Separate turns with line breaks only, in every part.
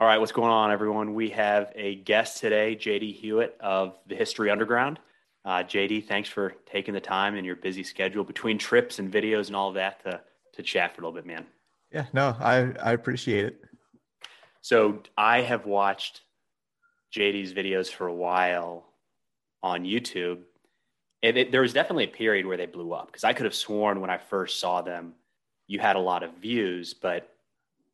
All right, what's going on, everyone? We have a guest today, JD Hewitt of the History Underground. Uh, JD, thanks for taking the time in your busy schedule between trips and videos and all of that to, to chat for a little bit, man.
Yeah, no, I, I appreciate it.
So I have watched JD's videos for a while on YouTube. And it, there was definitely a period where they blew up because I could have sworn when I first saw them, you had a lot of views, but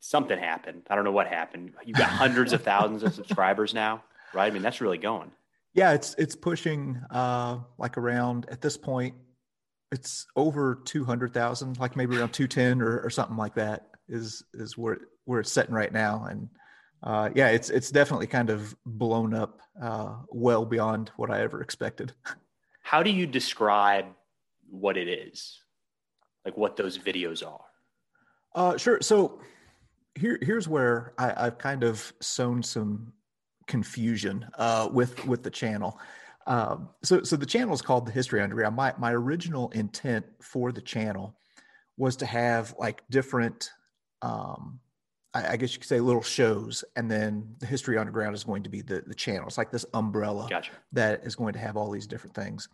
something happened. I don't know what happened. You've got hundreds of thousands of subscribers now, right? I mean, that's really going.
Yeah, it's it's pushing uh, like around at this point, it's over two hundred thousand, like maybe around two ten or, or something like that is is where where it's sitting right now, and uh, yeah, it's it's definitely kind of blown up uh, well beyond what I ever expected.
How do you describe what it is, like what those videos are?
Uh, sure. So here here's where I, I've kind of sown some confusion uh, with with the channel. Um, so so the channel is called the History Underground. My my original intent for the channel was to have like different um, I, I, guess you could say little shows, and then the History Underground is going to be the the channel. It's like this umbrella
gotcha.
that is going to have all these different things.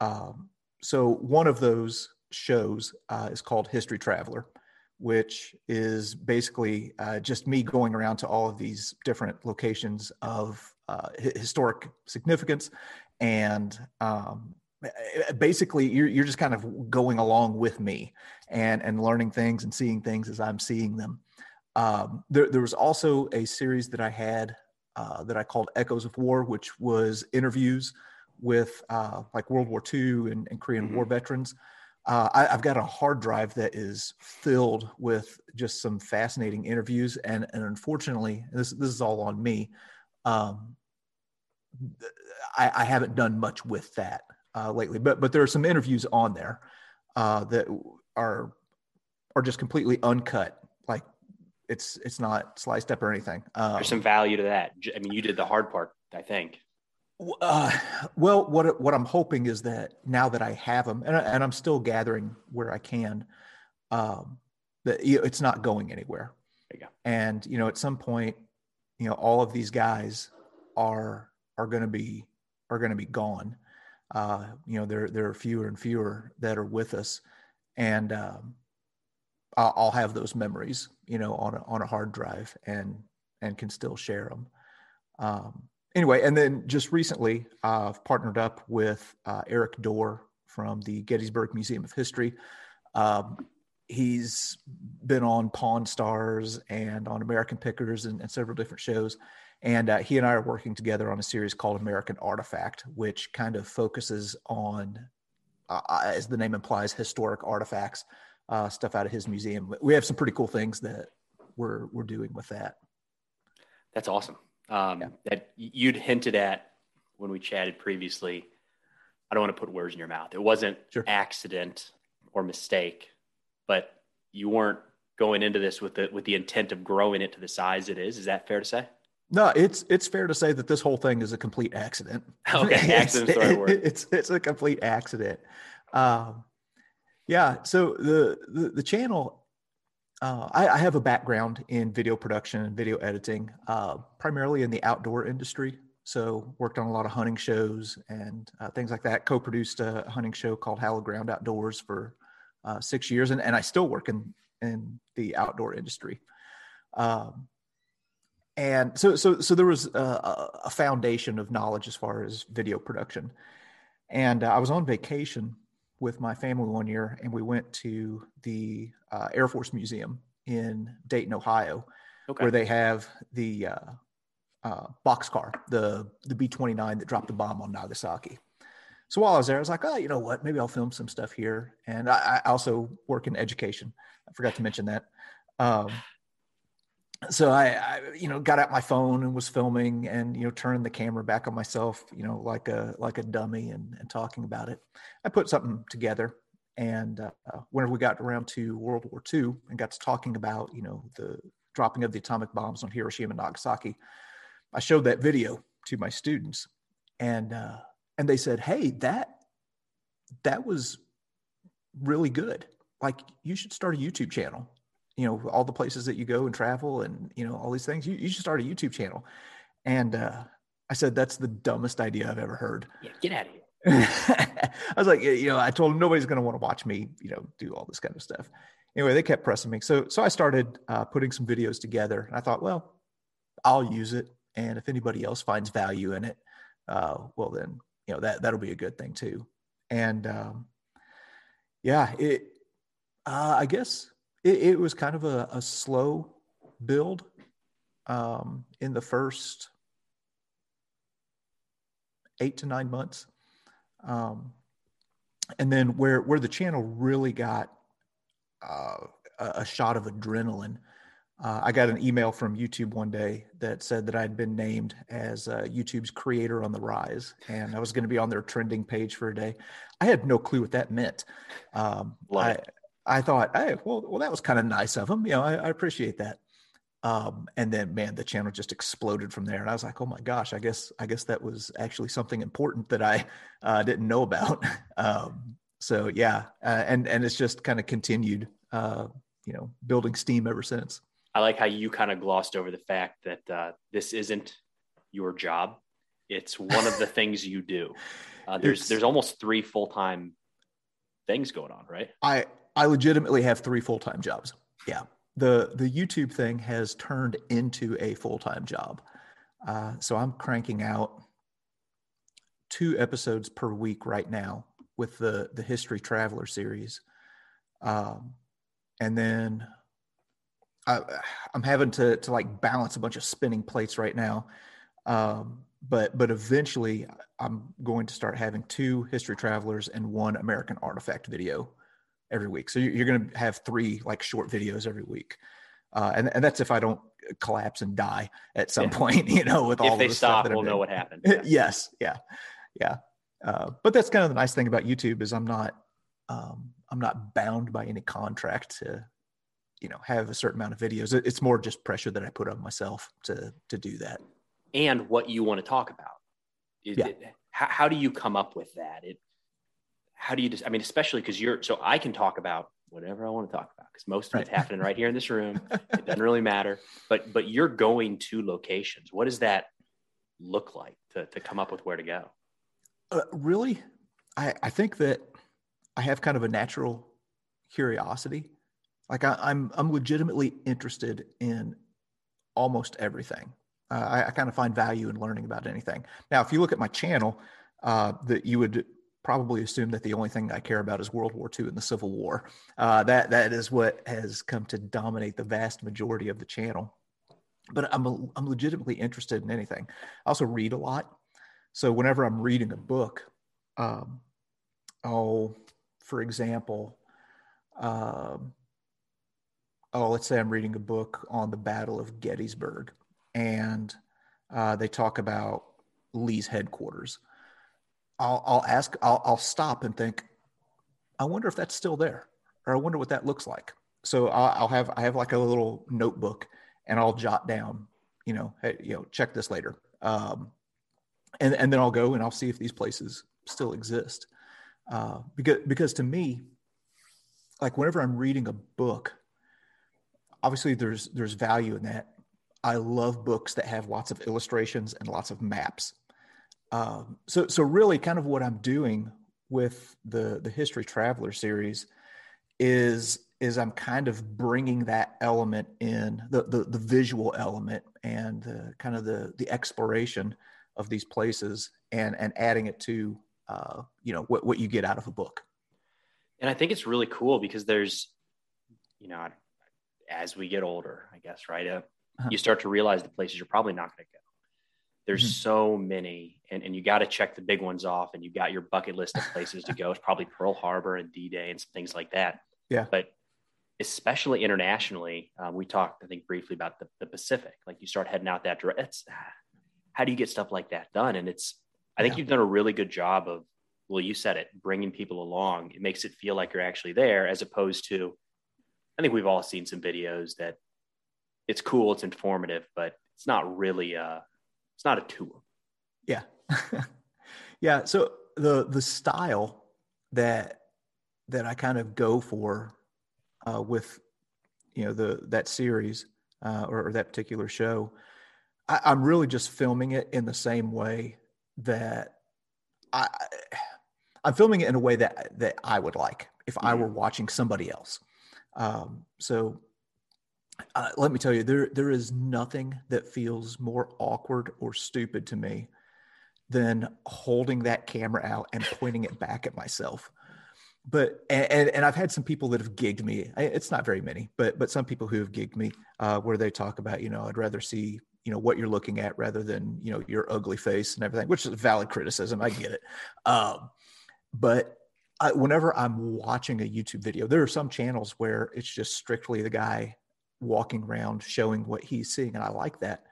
Um, so one of those shows uh, is called History Traveler, which is basically uh, just me going around to all of these different locations of uh, historic significance and um, basically you're, you're just kind of going along with me and and learning things and seeing things as i'm seeing them um, there, there was also a series that I had uh, that I called Echoes of War, which was interviews with uh, like World War II and, and Korean mm-hmm. War veterans. Uh, I, have got a hard drive that is filled with just some fascinating interviews, and and unfortunately, this this is all on me. Um, I, I, haven't done much with that uh, lately, but but there are some interviews on there uh, that are are just completely uncut, like it's it's not sliced up or anything.
Um, There's some value to that. I mean, you did the hard part, I think.
Uh, well, what what I'm hoping is that now that I have them, and, I, and I'm still gathering where I can, um, that it's not going anywhere.
You
and you know, at some point, you know, all of these guys are are going to be are going to be gone. Uh, you know, there there are fewer and fewer that are with us, and um, I'll, I'll have those memories, you know, on a, on a hard drive and and can still share them. Um, anyway, and then just recently, I've partnered up with uh, Erik Dorr from the Gettysburg Museum of History. Um, he's been on Pawn Stars and on American Pickers and, and several different shows. And uh, he and I are working together on a series called American Artifact, which kind of focuses on, uh, as the name implies, historic artifacts uh, stuff out of his museum. We have some pretty cool things that we're we're doing with that.
That's awesome. Um, yeah. That you'd hinted at when we chatted previously. I don't want to put words in your mouth. It wasn't sure. accident or mistake, but you weren't going into this with the with the intent of growing it to the size it is. Is that fair to say?
No, it's it's fair to say that this whole thing is a complete accident.
Okay, accident.
it's, it's, it's a complete accident. Um, yeah. So the the, the channel, uh, I, I, have a background in video production and video editing, uh, primarily in the outdoor industry. So worked on a lot of hunting shows and uh, things like that. Co-produced a hunting show called Hallowed Ground Outdoors for uh, six years, and, and I still work in in the outdoor industry. Um, and so so so there was a, a, foundation of knowledge as far as video production. And uh, I was on vacation with my family one year, and we went to the uh, Air Force Museum in Dayton, Ohio, okay. where they have the uh, uh, Bockscar, the the B twenty nine that dropped the bomb on Nagasaki. So while I was there, I was like, oh, you know what? Maybe I'll film some stuff here. And I, I also work in education. I forgot to mention that. Um, so I, I, you know got out my phone and was filming and you know turned the camera back on myself you know like a like a dummy and, and talking about it i put something together and uh, whenever we got around to world war ii and got to talking about you know the dropping of the atomic bombs on hiroshima and nagasaki i showed that video to my students and uh, and they said hey that that was really good like you should start a youtube channel you know, all the places that you go and travel and, you know, all these things. You, you should start a YouTube channel. And uh, I said, that's the dumbest idea I've ever heard.
Yeah, get out of here.
I was like, you know, I told him nobody's going to want to watch me, you know, do all this kind of stuff. Anyway, they kept pressing me. So, so I started uh, putting some videos together and I thought, well, I'll use it. And if anybody else finds value in it, uh, well, then, you know, that, that'll be a good thing too. And um, yeah, it, uh, I guess it, it, was kind of a, a slow build um, in the first eight to nine months. Um, and then where where the channel really got uh, a shot of adrenaline, uh, I got an email from YouTube one day that said that I'd been named as uh, YouTube's creator on the rise, and I was going to be on their trending page for a day. I had no clue what that meant. Um, I, I thought, hey, well, well, that was kind of nice of them. You know, I, I appreciate that. Um, and then, man, the channel just exploded from there, and I was like, "Oh my gosh! I guess I guess that was actually something important that I uh, didn't know about." um, so yeah, uh, and and it's just kind of continued, uh, you know, building steam ever since.
I like how you kind of glossed over the fact that uh, this isn't your job; it's one of the things you do. Uh, there's it's, there's almost three full time things going on, right?
I I legitimately have three full time jobs. Yeah the the YouTube thing has turned into a full time job. Uh, so I'm cranking out two episodes per week right now with the the History Traveler series, um, and then I, am having to to like balance a bunch of spinning plates right now. Um, but but eventually, I'm going to start having two History Travelers and one American Artifact video every week. So you're going to have three like short videos every week. Uh, and, and that's if I don't collapse and die at some yeah. point, you know, with all
if they
the
stop,
we'll
know what happened.
Yeah. yes. Yeah. Yeah. Uh, but that's kind of the nice thing about YouTube is I'm not, um, I'm not bound by any contract to, you know, have a certain amount of videos. It's more just pressure that I put on myself to, to do that.
And what you want to talk about. It, yeah. It, how, how do you come up with that? It, how do you just, I mean, especially because you're, so I can talk about whatever I want to talk about because most of right. it's happening right here in this room. it doesn't really matter. But, but you're going to locations. What does that look like to, to come up with where to go?
Uh, really? I, I think that I have kind of a natural curiosity. Like I, I'm, I'm legitimately interested in almost everything. Uh, I, I, kind of find value in learning about anything. Now, if you look at my channel, uh, that you would probably assume that the only thing I care about is World War II and the Civil War. Uh, that that is what has come to dominate the vast majority of the channel. But I'm I'm legitimately interested in anything. I also read a lot, so whenever I'm reading a book, um, oh, for example, um, oh, let's say I'm reading a book on the Battle of Gettysburg, and uh, they talk about Lee's headquarters I'll, I'll ask, I'll, I'll stop and think, I wonder if that's still there, or I wonder what that looks like. So I'll, I'll have, I have like a little notebook and I'll jot down, you know, hey, you know, check this later. Um, and, and then I'll go and I'll see if these places still exist. Uh, because, because to me, like whenever I'm reading a book, obviously there's, there's value in that. I love books that have lots of illustrations and lots of maps um, so, so really, kind of what I'm doing with the the History Traveler series is is I'm kind of bringing that element in the the, the visual element and the, kind of the the exploration of these places and and adding it to uh, you know what what you get out of a book.
And I think it's really cool because there's, you know, as we get older, I guess, right? Uh, uh-huh. You start to realize the places you're probably not going to go there's mm-hmm. so many and, and you got to check the big ones off and you got your bucket list of places to go. It's probably pearl harbor and d-day and some things like that.
Yeah.
But especially internationally um, we talked i think briefly about the, the pacific. Like you start heading out that direction how do you get stuff like that done? And it's i think yeah. you've done a really good job of well you said it bringing people along. It makes it feel like you're actually there as opposed to i think we've all seen some videos that it's cool it's informative but it's not really uh it's not a tour.
Yeah. yeah. So the the style that that I kind of go for uh, with you know the that series uh, or, or, that particular show, I, I'm really just filming it in the same way that I I'm filming it in a way that that I would like if I were watching somebody else. Um, so uh, let me tell you, there there is nothing that feels more awkward or stupid to me than holding that camera out and pointing it back at myself. But and and I've had some people that have gigged me. It's not very many, but but some people who have gigged me uh, where they talk about you know I'd rather see you know what you're looking at rather than you know your ugly face and everything, which is valid criticism. I get it. Um, but I, whenever I'm watching a YouTube video, there are some channels where it's just strictly the guy walking around showing what he's seeing, and I like that.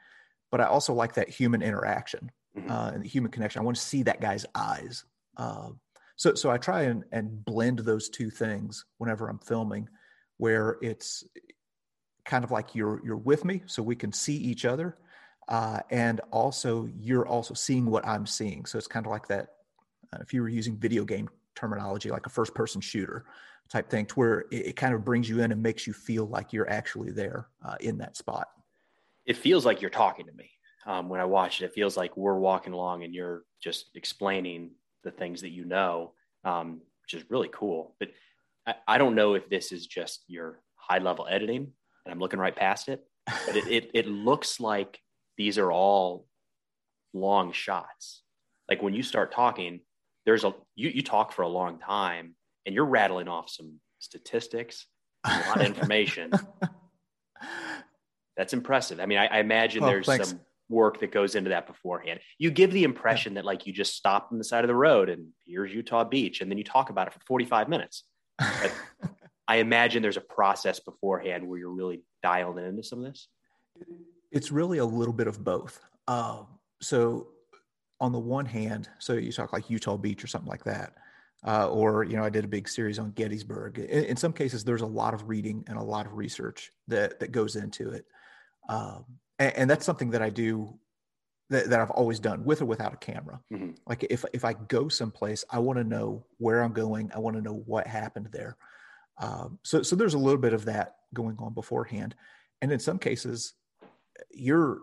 But I also like that human interaction mm-hmm. uh, and the human connection. I want to see that guy's eyes. Uh, so, so I try and, and blend those two things whenever I'm filming, where it's kind of like you're you're with me, so we can see each other, uh, and also you're also seeing what I'm seeing. So it's kind of like that uh, if you were using video game terminology, like a first person shooter type thing, to where it, it, kind of brings you in and makes you feel like you're actually there uh, in that spot.
It feels like you're talking to me um, when I watch it. It feels like we're walking along and you're just explaining the things that you know, um, which is really cool. But I, I, don't know if this is just your high level editing, and I'm looking right past it. But it, it, it looks like these are all long shots. Like when you start talking, there's a you, you talk for a long time and you're rattling off some statistics, a lot of information. That's impressive. I mean, I, I imagine oh, there's thanks. some work that goes into that beforehand. You give the impression yeah. that like you just stop on the side of the road and here's Utah Beach, and then you talk about it for 45 minutes. I imagine there's a process beforehand where you're really dialed into some of this.
It's really a little bit of both. Uh, so on the one hand, so you talk like Utah Beach or something like that, uh, or you know, I did a big series on Gettysburg. In, in, some cases, there's a lot of reading and a lot of research that that goes into it, um, and, and, that's something that I do that, that I've always done with or without a camera. Mm-hmm. Like if if I go someplace, I want to know where I'm going. I want to know what happened there. Um, so so there's a little bit of that going on beforehand, and in some cases, you're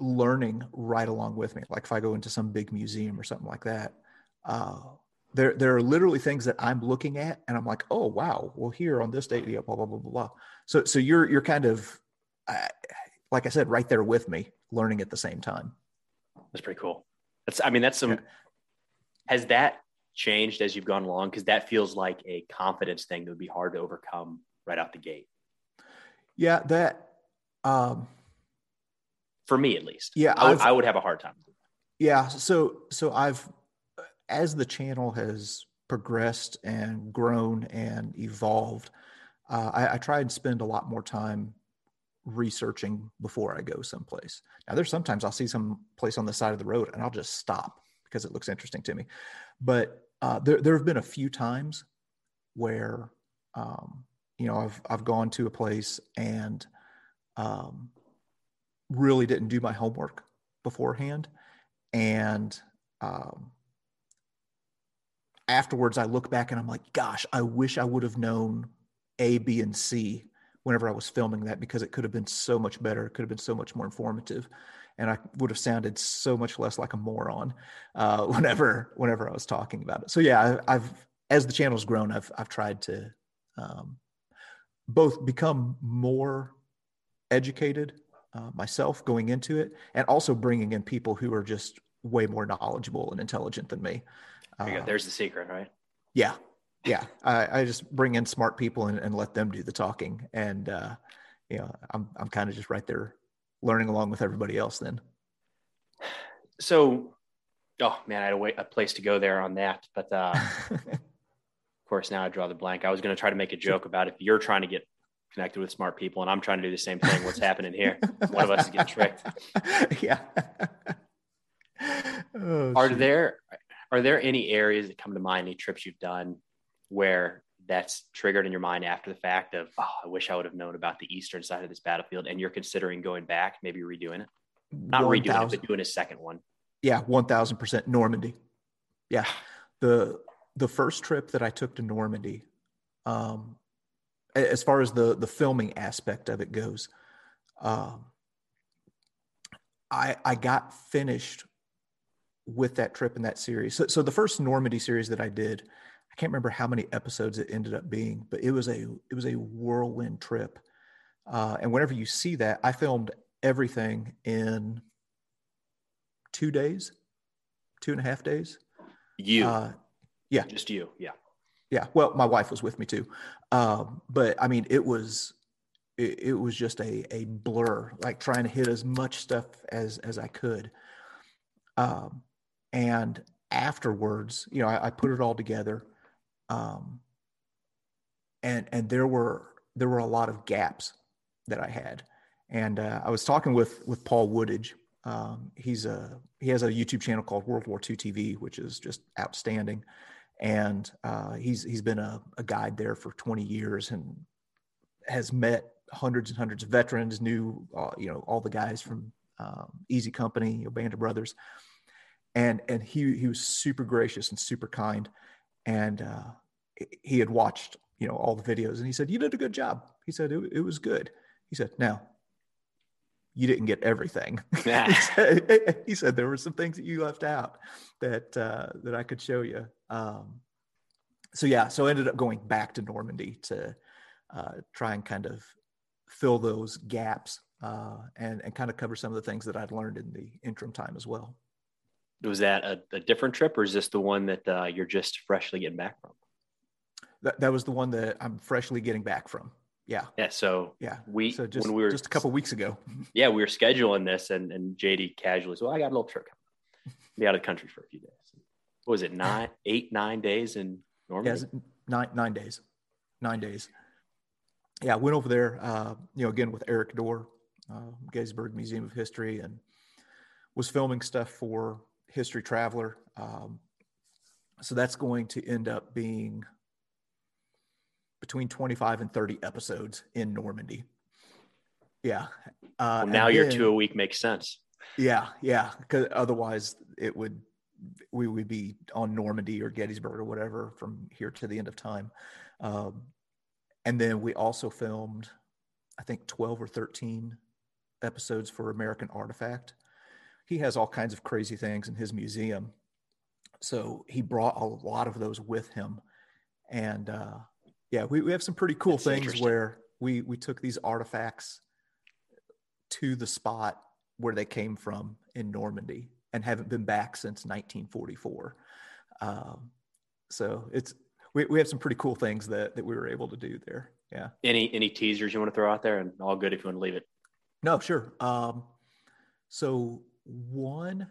learning right along with me. Like if I go into some big museum or something like that, uh, there there are literally things that I'm looking at, and I'm like, oh wow, well here on this date, yeah, blah blah blah blah blah. So so you're you're kind of, uh, like I said, right there with me, learning at the same time.
That's pretty cool. That's I mean that's some. Yeah. Has that changed as you've gone along? Because that feels like a confidence thing that would be hard to overcome right out the gate.
Yeah, that. Um,
for me at least.
Yeah,
I would, I would have a hard time.
Yeah, so so I've as the channel has progressed and grown and evolved, uh, I, I try and spend a lot more time researching before I go someplace. Now, there's sometimes I'll see some place on the side of the road and I'll just stop because it looks interesting to me. But uh, there there have been a few times where um, you know I've I've gone to a place and um, really didn't do my homework beforehand. And um, afterwards, I look back and I'm like, gosh, I wish I would have known A, B, and C whenever I was filming that because it could have been so much better. It could have been so much more informative. And I would have sounded so much less like a moron uh, whenever whenever I was talking about it. So yeah, I, I've as the channel's grown, I've I've tried to um, both become more educated uh, myself going into it, and also bringing in people who are just way more knowledgeable and intelligent than me.
Uh, There's the secret, right?
Yeah, yeah. I, I just bring in smart people and, and, let them do the talking, and uh, you know, I'm I'm kind of just right there, learning along with everybody else. Then.
So, oh man, I had a, way, a place to go there on that, but uh, of course now I draw the blank. I was going to try to make a joke about if you're trying to get connected with smart people, and I'm trying to do the same thing. What's happening here? One of us is getting tricked.
Yeah.
oh, are there are there any areas that come to mind, any trips you've done where that's triggered in your mind after the fact of, oh, I wish I would have known about the eastern side of this battlefield, and you're considering going back, maybe redoing it? Not 1, redoing 000. it, but doing a second one.
Yeah, one thousand percent Normandy. Yeah, the the first trip that I took to Normandy, um, as far as the the filming aspect of it goes, um, I I got finished with that trip in that series. So, so the first Normandy series that I did, I can't remember how many episodes it ended up being, but it was a it was a whirlwind trip. Uh, and whenever you see that, I filmed everything in two days, two and a half days.
You, uh,
yeah,
just you, yeah,
yeah. Well, my wife was with me too, um, but I mean, it was it, it was just a a blur, like trying to hit as much stuff as as I could. Um, and afterwards, you know, I, I put it all together, um, and and there were there were a lot of gaps that I had, and uh, I was talking with with Paul Woodage. Um, he's a he has a YouTube channel called World War II TV, which is just outstanding, and uh, he's he's been a, a guide there for 20 years and has met hundreds and hundreds of veterans, knew uh, you know all the guys from um, Easy Company, you know, Band of Brothers, and and he he was super gracious and super kind, and uh, he had watched you know all the videos, and he said you did a good job. He said it, it was good. He said now you didn't get everything. he, said, he, said, there were some things that you left out that uh, that I could show you. Um, so yeah, so I ended up going back to Normandy to uh, try and kind of fill those gaps uh, and and kind of cover some of the things that I'd learned in the interim time as well
was that a, a, different trip or is this the one that uh, you're just freshly getting back from
that, that was the one that i'm freshly getting back from yeah.
Yeah so
yeah.
we
so just,
when we were
just a couple weeks ago.
Yeah we were scheduling this and, and jd casually so i got a little trip be out of the country for a few days. What was it nine eight nine days in normandy?
Yeah, nine nine days. Nine days. Yeah I went over there uh, you know again with erik dorr uh, gettysburg museum of history and was filming stuff for History Traveler. Um, so that's going to end up being between 25 and 30 episodes in Normandy. Yeah.
Uh, well, now your then, two a week makes sense.
Yeah. Yeah. Because otherwise it would, we would be on Normandy or Gettysburg or whatever from here to the end of time. Um, and then we also filmed, I think, 12 or 13 episodes for American Artifact he has all kinds of crazy things in his museum. So he brought a lot of those with him. And uh, yeah, we, we have some pretty cool That's things where we, we took these artifacts to the spot where they came from in Normandy and haven't been back since 1944. Um, so it's we, we have some pretty cool things that that we were able to do there. Yeah.
Any any teasers you want to throw out there, and all good if you want to leave it.
No, sure. Um, so one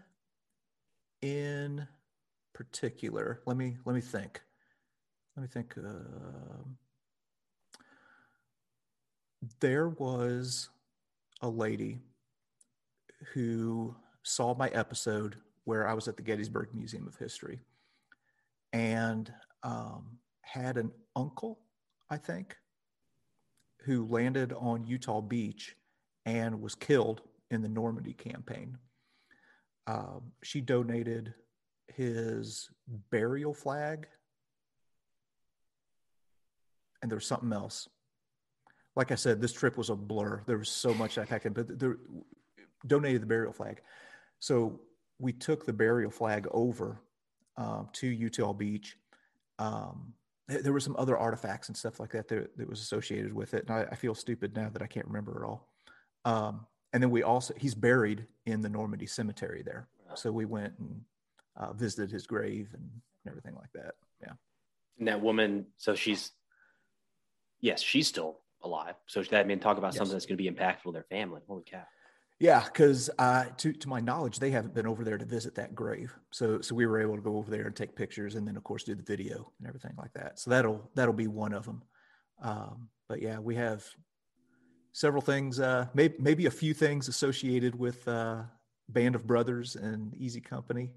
in particular. Let me let me think. Let me think. Uh, there was a lady who saw my episode where I was at the Gettysburg Museum of History and um, had an uncle, I think, who landed on Utah Beach and was killed in the Normandy campaign um, she donated his burial flag and there was something else like i said this trip was a blur there was so much i packed in but there donated the burial flag so we took the burial flag over um, to utah beach um, there were some other artifacts and stuff like that that, that was associated with it and I, I, feel stupid now that i can't remember it all um, and then we also he's buried in the Normandy cemetery there. So we went and uh, visited his grave and everything like that. Yeah.
And that woman, so she's yes, she's still alive. So that I mean, talk about yes. something that's going to be impactful to their family. Holy cow.
Yeah, because uh, to to my knowledge, they haven't been over there to visit that grave. So so we were able to go over there and take pictures, and then of course do the video and everything like that. So that'll that'll be one of them. Um, but yeah, we have several things, uh, maybe, maybe a few things associated with uh, Band of Brothers and Easy Company.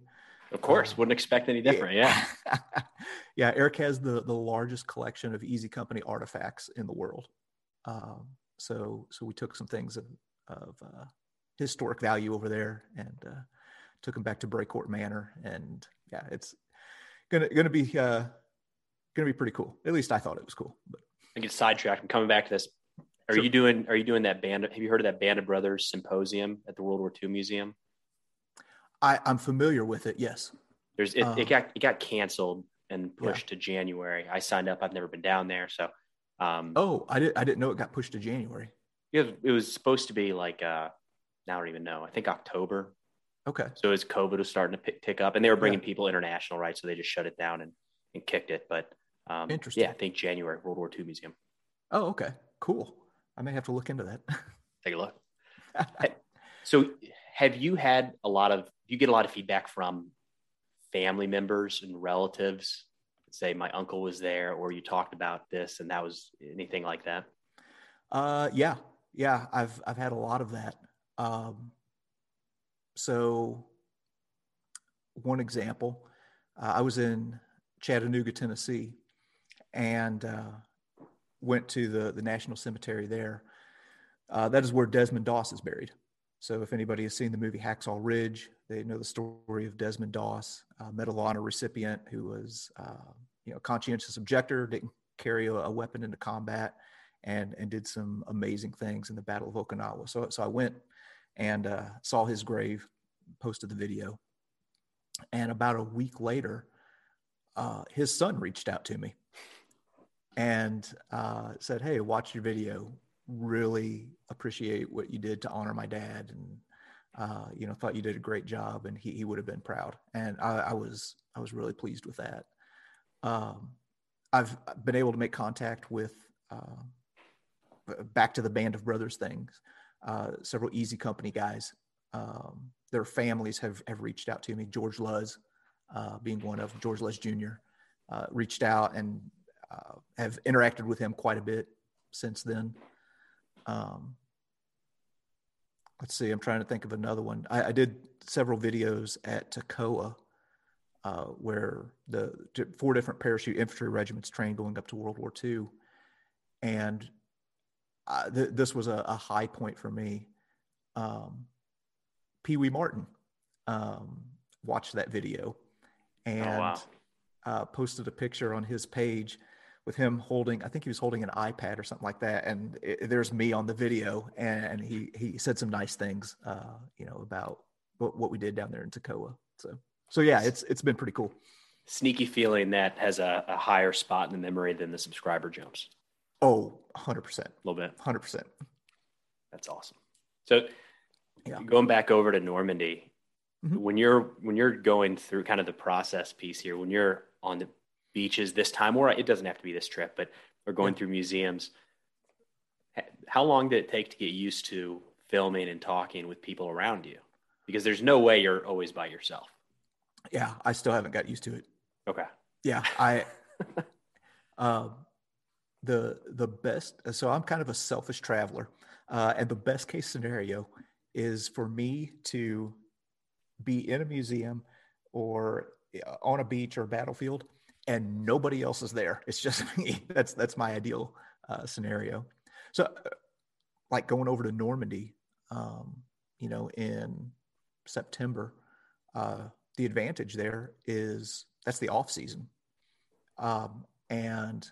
Of course, uh, wouldn't expect any different. Yeah,
yeah. Erik has the the largest collection of Easy Company artifacts in the world. Um, so so we took some things of, of uh, historic value over there and uh, took them back to Brecourt Manor, and yeah, it's gonna gonna be uh, gonna be pretty cool. At least I thought it was cool. But
I get sidetracked. I'm coming back to this. Are sure. you doing? Are you doing that band? Have you heard of that Band of Brothers symposium at the World War II Museum?
I, I'm familiar with it. Yes.
There's it, um, it got it got canceled and pushed yeah. to January. I signed up. I've never been down there, so.
Um, oh, I didn't I didn't know it got pushed to January.
It, it was supposed to be like uh, I don't even know. I think October.
Okay.
So as COVID was starting to pick, pick up, and they were bringing yeah. people international, right? So they just shut it down and, and kicked it. But um, interesting. Yeah, I think January World War II Museum.
Oh, okay, cool. I may have to look into that.
Take a look. so, have you had a lot of? You get a lot of feedback from family members and relatives. Say my uncle was there, or you talked about this, and that was anything like that.
Uh, yeah, yeah. I've I've had a lot of that. Um, so, one example, uh, I was in Chattanooga, Tennessee, and uh, went to the the National Cemetery there. Uh, that is where Desmond Doss is buried. So if anybody has seen the movie Hacksaw Ridge, they know the story of Desmond Doss, a Medal of Honor recipient who was, uh, you know, conscientious objector, didn't carry a, a, weapon into combat, and and did some amazing things in the Battle of Okinawa. So so I went and uh, saw his grave, posted the video, and about a week later, uh, his son reached out to me and uh, said, "Hey, watch your video. Really appreciate what you did to honor my dad, and uh, you know, thought you did a great job, and he he would have been proud." And I, I was I was really pleased with that. Um, I've been able to make contact with uh, back to the Band of Brothers things. Uh, several Easy Company guys, um, their families have have reached out to me. George Luz, uh, being one of George Luz Jr., uh, reached out and uh, have interacted with him quite a bit since then. Um, let's see, I'm trying to think of another one. I, I did several videos at Toccoa uh, where the four different parachute infantry regiments trained going up to World War II. And uh, th- this was a, a, high point for me. Um, Pee Wee Martin um, watched that video and oh, wow. uh, posted a picture on his page with him holding, I think he was holding an iPad or something like that. And it, there's me on the video, and, he he said some nice things, uh, you know, about what, what we did down there in Toccoa. So so yeah, it's it's been pretty cool.
Sneaky feeling that has a, a higher spot in the memory than the subscriber jumps.
Oh, 100%. A
little bit.
100%.
That's awesome. So yeah. going back over to Normandy, mm-hmm. when you're when you're going through kind of the process piece here, when you're on the beaches this time, or it doesn't have to be this trip, but we're going yeah. through museums. How long did it take to get used to filming and talking with people around you? Because there's no way you're always by yourself.
Yeah, I still haven't got used to it.
Okay.
Yeah, I. uh, the the best. So I'm kind of a selfish traveler, uh, and the best case scenario is for me to be in a museum or uh, on a beach or a battlefield and nobody else is there. It's just me. That's that's my ideal uh, scenario. So, uh, like going over to Normandy, um, you know, in September, uh, the advantage there is that's the off season, um, and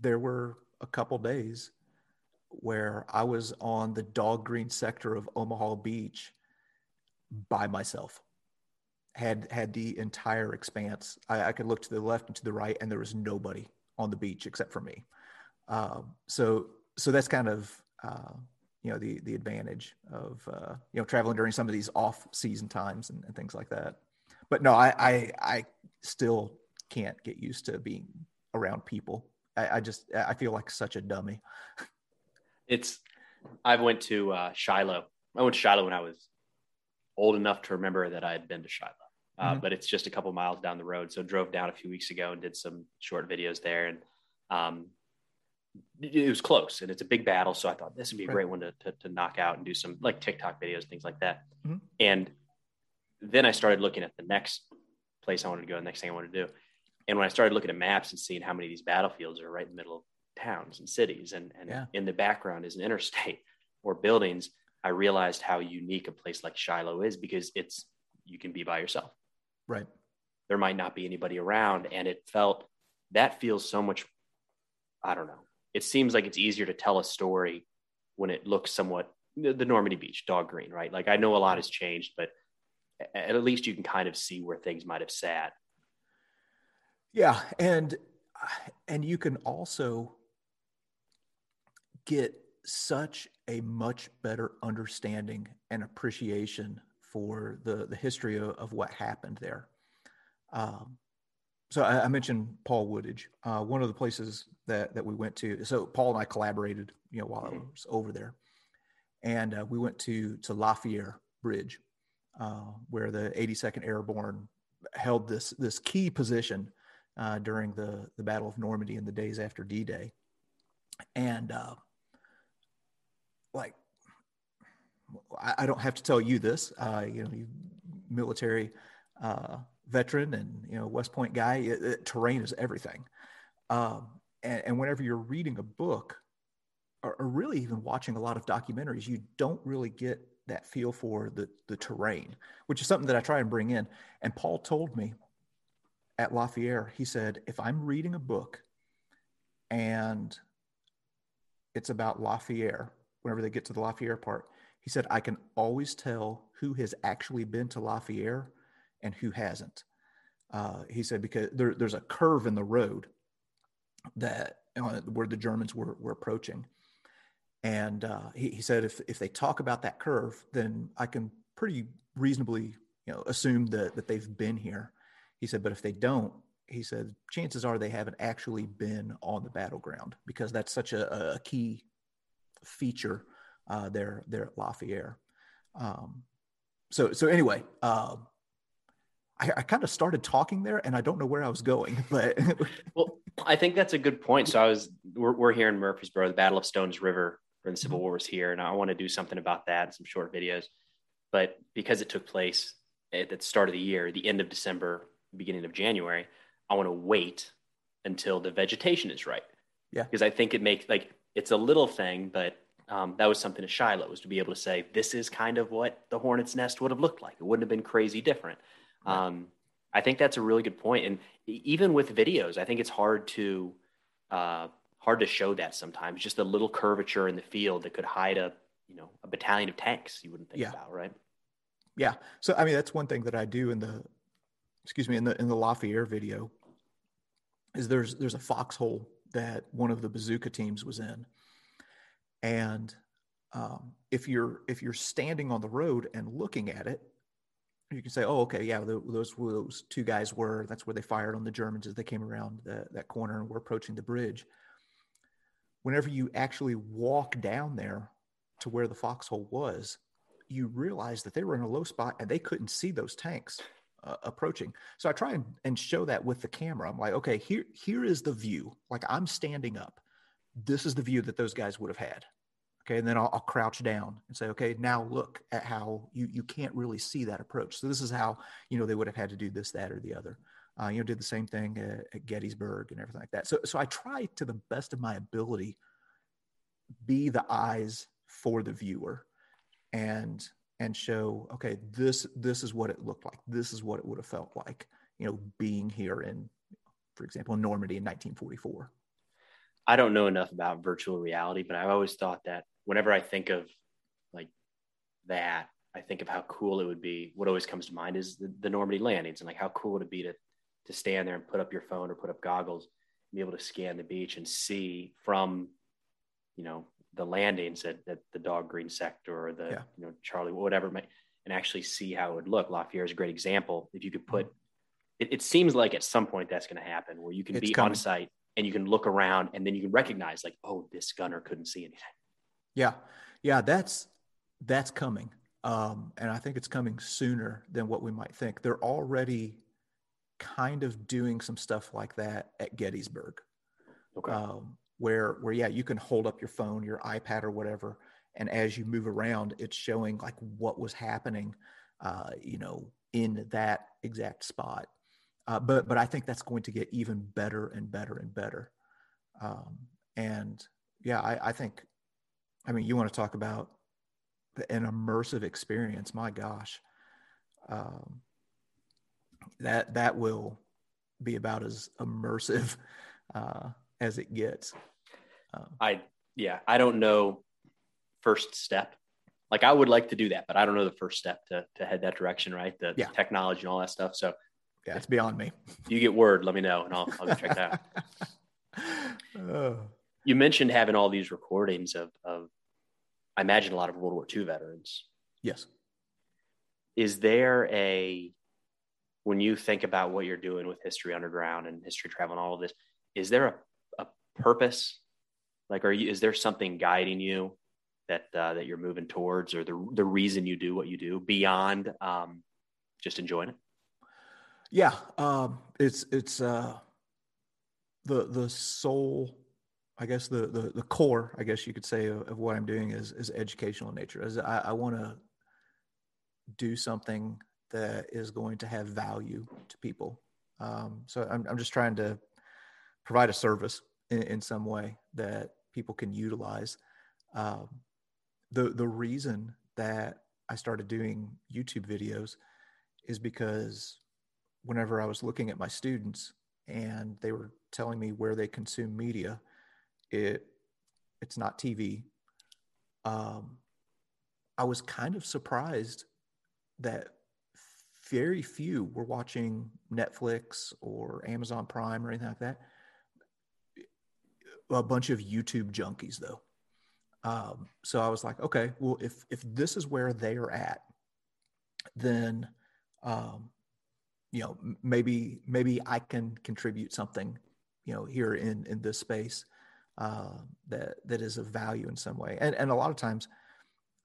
there were a couple days where I was on the dog green sector of Omaha Beach by myself had had the entire expanse. I, I, could look to the left and to the right, and there was nobody on the beach except for me. Um, so so that's kind of uh, you know the the advantage of uh, you know traveling during some of these off season times and, and things like that. But no, I, I, I still can't get used to being around people. I, I just I feel like such a dummy.
It's I went to uh, Shiloh. I went to Shiloh when I was old enough to remember that I had been to Shiloh. Uh, mm-hmm. But it's just a couple miles down the road. So drove down a few weeks ago and did some short videos there, and um, it was close. And it's a big battle, so I thought this would be a great one to, to, to knock out and do some like TikTok videos, things like that. Mm-hmm. And then I started looking at the next place I wanted to go, the next thing I wanted to do. And when I started looking at maps and seeing how many of these battlefields are right in the middle of towns and cities, and, and yeah. in the background is an interstate or buildings, I realized how unique a place like Shiloh is because it's you can be by yourself.
Right.
There might not be anybody around, and it felt that feels so much I don't know. It seems like it's easier to tell a story when it looks somewhat the Normandy Beach, dog green, right? Like I know a lot has changed, but at least you can kind of see where things might have sat.
Yeah, and and you can also get such a much better understanding and appreciation for the the history of, of what happened there. Um, so I, I, mentioned Paul Woodage. Uh, one of the places that that we went to. So Paul and I collaborated, you know, while I mm-hmm. was over there, and uh, we went to to La Fière Bridge, uh, where the 82nd Airborne held this this key position uh, during the the Battle of Normandy in the days after D-Day, and uh, like I, I, don't have to tell you this, uh, you know, you military uh, veteran and you know West Point guy. It, it, terrain is everything, um, and, and, whenever you're reading a book, or, or, really even watching a lot of documentaries, you don't really get that feel for the the terrain, which is something that I try and bring in. And Paul told me at La Fière, he said, if I'm reading a book and it's about La Fière, whenever they get to the La Fière part, he said, I can always tell who has actually been to La Fière and who hasn't. Uh, he said because there, there's a curve in the road that uh, where the Germans were, were approaching, and uh, he, he said if if they talk about that curve, then I can pretty reasonably you know assume that that they've been here. He said, but if they don't, he said chances are they haven't actually been on the battleground because that's such a, a key feature uh, there there at La Fière. Um, so so anyway, uh, I, I kind of started talking there, and I don't know where I was going, but
well, I think that's a good point. So I was we're, we're here in Murfreesboro, the Battle of Stones River, where the Civil mm-hmm. War was here, and I want to do something about that, some short videos. But because it took place at the start of the year, the end of December, beginning of January, I want to wait until the vegetation is right.
Yeah,
because I think it makes like it's a little thing, but um, that was something to Shiloh was to be able to say this is kind of what the hornet's nest would have looked like. It wouldn't have been crazy different. Um, I think that's a really good point. And even with videos, I think it's hard to uh, hard to show that sometimes. Just a little curvature in the field that could hide a you know a battalion of tanks you wouldn't think yeah. about, right?
Yeah. So I mean, that's one thing that I do in the excuse me in the in the La Fière video is there's there's a foxhole that one of the bazooka teams was in, and um, if you're if you're standing on the road and looking at it, you can say, oh, okay, yeah, those those two guys were. That's where they fired on the Germans as they came around the, that corner and were approaching the bridge. Whenever you actually walk down there to where the foxhole was, you realize that they were in a low spot and they couldn't see those tanks uh, approaching. So I try and, and show that with the camera. I'm like, okay, here here is the view. Like I'm standing up. This is the view that those guys would have had. Okay, and then I'll, I'll, crouch down and say, okay, now look at how you you can't really see that approach. So this is how you know they would have had to do this, that, or the other. Uh, you know, did the same thing at, at Gettysburg and everything like that. So so I try to the best of my ability be the eyes for the viewer, and and show okay this this is what it looked like. This is what it would have felt like. You know, being here in, for example, Normandy in 1944.
I don't know enough about virtual reality, but I've always thought that whenever I think of like that, I think of how cool it would be. What always comes to mind is the, the Normandy landings and like how cool it would it be to to stand there and put up your phone or put up goggles and be able to scan the beach and see from you know the landings at, at the dog green sector or the yeah. you know Charlie whatever and actually see how it would look. La Fière is a great example. If you could put mm-hmm. it, it seems like at some point that's going to happen where you can it's be coming. on site and you can look around and then you can recognize like oh this gunner couldn't see anything
yeah, yeah, that's that's coming, um, and I think it's coming sooner than what we might think. They're already kind of doing some stuff like that at Gettysburg,
okay.
um, where where yeah, you can hold up your phone, your iPad, or whatever, and as you move around, it's showing like what was happening, uh, you know, in that exact spot. Uh, but but I think that's going to get even better and better and better. Um, and yeah, I, I think I mean, you want to talk about an immersive experience? My gosh, um, that that will be about as immersive uh, as it gets.
Um, I yeah, I don't know first step. Like I would like to do that, but I don't know the first step to to head that direction, right? The, yeah. technology and all that stuff. So
yeah, it's beyond me.
you get word, let me know, and I'll I'll go check that out. You mentioned having all these recordings of of I imagine a lot of World War II veterans.
Yes.
Is there a when you think about what you're doing with History Underground and History Travel and all of this, is there a, a purpose? Like, are you is there something guiding you that uh, that you're moving towards, or the the reason you do what you do beyond um, just enjoying it?
Yeah, um, it's it's uh, the the sole I guess the, the, the core, I guess you could say, of, of what I'm doing is is educational in nature. As I, I want to do something that is going to have value to people. Um, so I'm I'm just trying to provide a service in, in some way that people can utilize. Um, the the reason that I started doing YouTube videos is because whenever I was looking at my students and they were telling me where they consume media it it's not TV. Um, I was kind of surprised that very few were watching Netflix or Amazon Prime or anything like that. A bunch of YouTube junkies, though. Um, so I was like, okay, well, if if this is where they are at, then um, you know maybe maybe I can contribute something, you know, here in in this space uh, that that is of value in some way. And and a lot of times,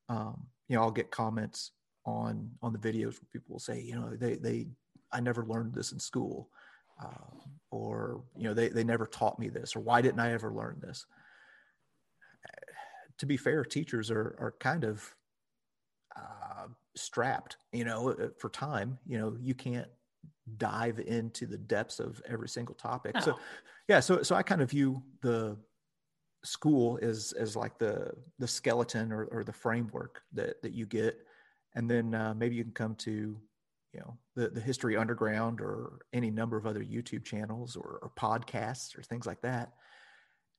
um, you know, I'll get comments on on the videos where people will say, you know, they they I never learned this in school, uh, or you know, they they never taught me this, or why didn't I ever learn this? To be fair, teachers are are kind of uh, strapped, you know, uh, for time. You know, you can't dive into the depths of every single topic. No. So, yeah, so so I kind of view the school as as like the the skeleton or, or the framework that that you get and then uh, maybe you can come to you know the, the history underground or any number of other youtube channels or, or podcasts or things like that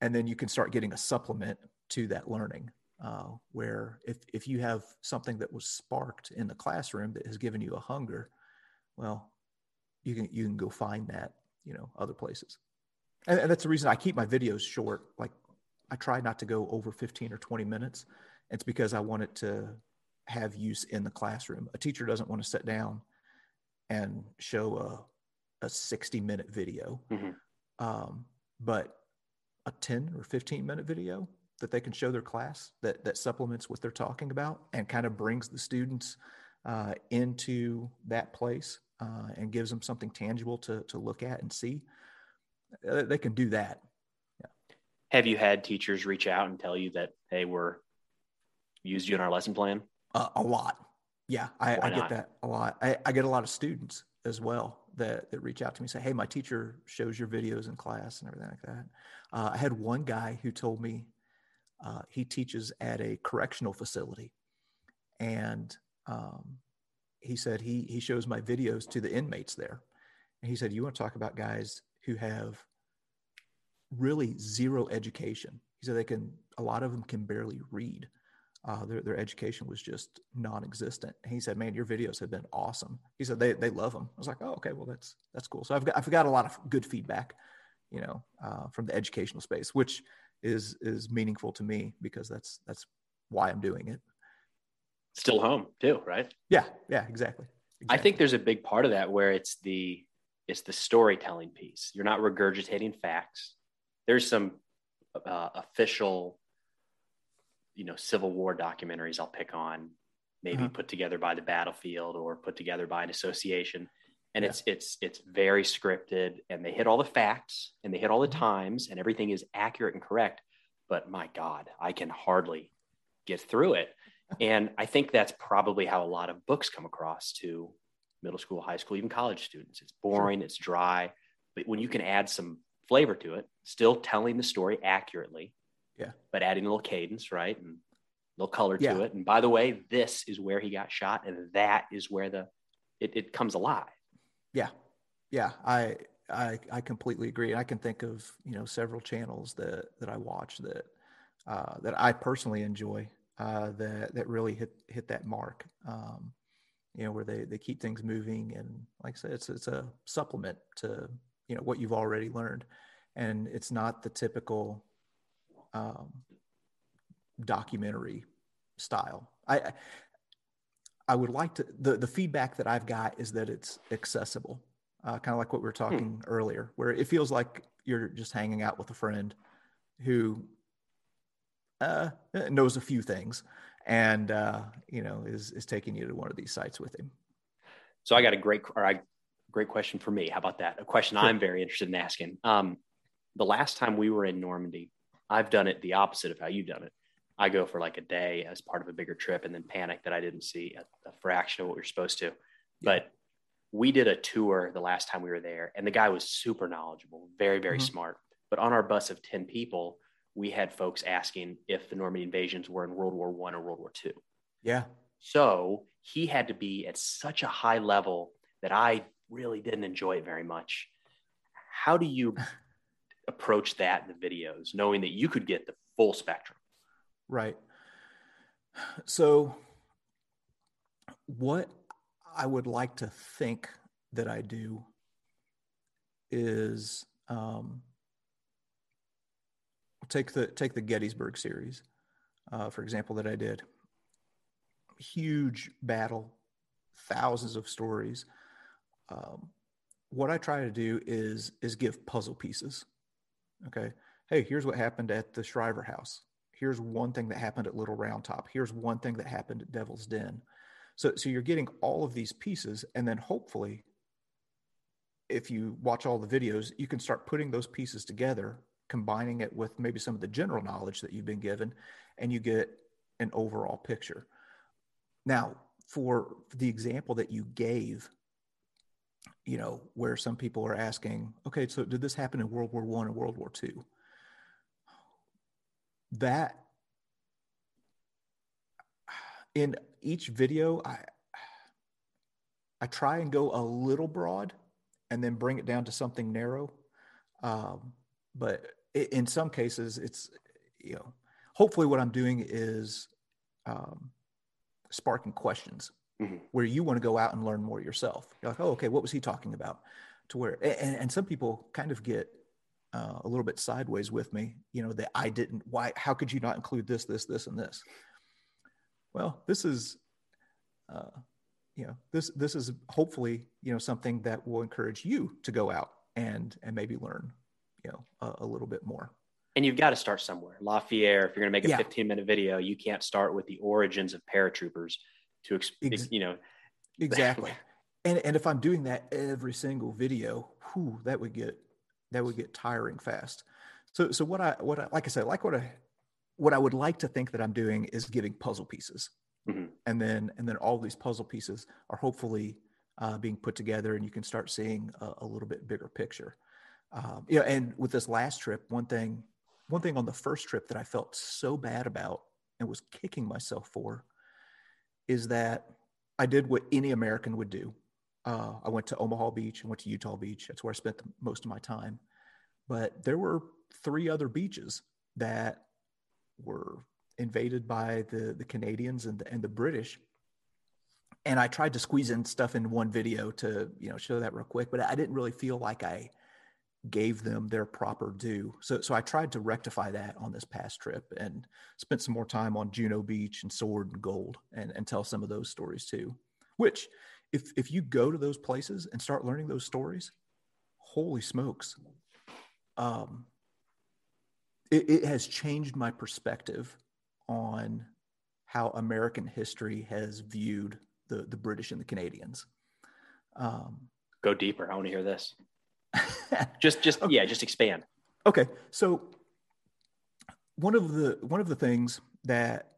and then you can start getting a supplement to that learning uh, where if, if you have something that was sparked in the classroom that has given you a hunger well you can you can go find that you know other places and, and that's the reason i keep my videos short like I try not to go over 15 or 20 minutes. It's because I want it to have use in the classroom. A teacher doesn't want to sit down and show a, a 60 minute video, mm-hmm. um, but a 10 or 15 minute video that they can show their class that, that supplements what they're talking about and kind of brings the students uh, into that place uh, and gives them something tangible to, to look at and see. Uh, they can do that
have you had teachers reach out and tell you that they were used you in our lesson plan?
Uh, a lot. Yeah, I, I get that a lot. I, I, get a lot of students as well that, that reach out to me and say, Hey, my teacher shows your videos in class and everything like that. Uh, I had one guy who told me uh, he teaches at a correctional facility. And um, he said he, he shows my videos to the inmates there. And he said, You want to talk about guys who have really zero education. He said they can, a lot of them can barely read. Uh, their, their education was just non-existent. And he said, man, your videos have been awesome. He said, they, they love them. I was like, oh, okay, well, that's, that's cool. So I've got, I've got a lot of good feedback, you know, uh, from the educational space, which is, is meaningful to me because that's, that's why I'm doing it.
Still home too, right?
Yeah. Yeah, exactly. exactly.
I think there's a big part of that where it's the, it's the storytelling piece. You're not regurgitating facts there's some uh, official, you know, Civil War documentaries I'll pick on, maybe uh-huh. put together by the battlefield or put together by an association, and yeah. it's it's it's very scripted, and they hit all the facts and they hit all the mm-hmm. times, and everything is accurate and correct. But my God, I can hardly get through it. And I think that's probably how a lot of books come across to middle school, high school, even college students. It's boring, sure. it's dry. But when you can add some flavor to it, still telling the story accurately.
Yeah.
But adding a little cadence, right? And a little color yeah. to it. And by the way, this is where he got shot, and that is where the it, it comes alive.
Yeah. Yeah. I I, I completely agree. I can think of you know several channels that that I watch that uh, that I personally enjoy uh, that that really hit hit that mark. Um, you know where they they keep things moving and like I said, it's it's a supplement to you know what you've already learned, and it's not the typical um, documentary style. I I would like to the the feedback that I've got is that it's accessible, uh, kind of like what we were hmm. talking hmm. earlier, where it feels like you're just hanging out with a friend who uh, knows a few things and uh, you know is is taking you to one of these sites with him.
So I got a great or I, great question for me. How about that? A question sure. I'm very interested in asking. Um, the last time we were in Normandy, I've done it the opposite of how you've done it. I go for like a day as part of a bigger trip and then panic that I didn't see a, a fraction of what we are supposed to. But we did a tour the last time we were there, and the guy was super knowledgeable, very, very mm-hmm. smart. But on our bus of 10 people, we had folks asking if the Normandy invasions were in World War One or World War Two.
Yeah.
So he had to be at such a high level that I really didn't enjoy it very much. How do you approach that in the videos, knowing that you could get the full spectrum?
Right. So, what I would like to think that I do is um, take the take the Gettysburg series, uh, for example, that I did. Huge battle, thousands of stories. Um, what I try to do is is give puzzle pieces. Okay, hey, here's what happened at the Shriver House here's one thing that happened at Little Round Top. Here's one thing that happened at Devil's Den. So, so you're getting all of these pieces, and then hopefully, if you watch all the videos, you can start putting those pieces together, combining it with maybe some of the general knowledge that you've been given, and you get an overall picture. Now, for the example that you gave, you know, where some people are asking, okay, so did this happen in World War One or World War Two? that in each video i i try and go a little broad and then bring it down to something narrow um, but in some cases it's you know hopefully what i'm doing is um, sparking questions mm-hmm. where you want to go out and learn more yourself you're like oh okay what was he talking about to where and, and some people kind of get uh, a little bit sideways with me, you know, that I didn't, why, how could you not include this, this, this, and this? Well, this is, uh, you know, this, this is hopefully, you know, something that will encourage you to go out and, and maybe learn, you know, a, a little bit more.
And you've got to start somewhere. La Fière, if you're going to make a yeah. 15 minute video, you can't start with the origins of paratroopers to, Ex- you know,
exactly. and, and if I'm doing that every single video, whew, that would get that would get tiring fast. So, so what I, what I, like I said, like what I, what I would like to think that I'm doing is giving puzzle pieces. Mm-hmm. And then, and then all these puzzle pieces are hopefully uh, being put together and you can start seeing a, a little bit bigger picture. Um, yeah. And with this last trip, one thing, one thing on the first trip that I felt so bad about and was kicking myself for is that I did what any American would do. Uh, I went to Omaha Beach. and went to Utah Beach. That's where I spent the, most of my time. But there were three other beaches that were invaded by the, the Canadians and the, and the British. And I tried to squeeze in stuff in one video to, you know, show that real quick, but I didn't really feel like I gave them their proper due. So, so I tried to rectify that on this past trip and spent some more time on Juno Beach and Sword and Gold and, and tell some of those stories too, which if if you go to those places and start learning those stories, holy smokes, um, it, it has changed my perspective on how American history has viewed the the British and the Canadians.
Um, go deeper. I want to hear this. just just okay. yeah, just expand.
Okay, so one of the one of the things that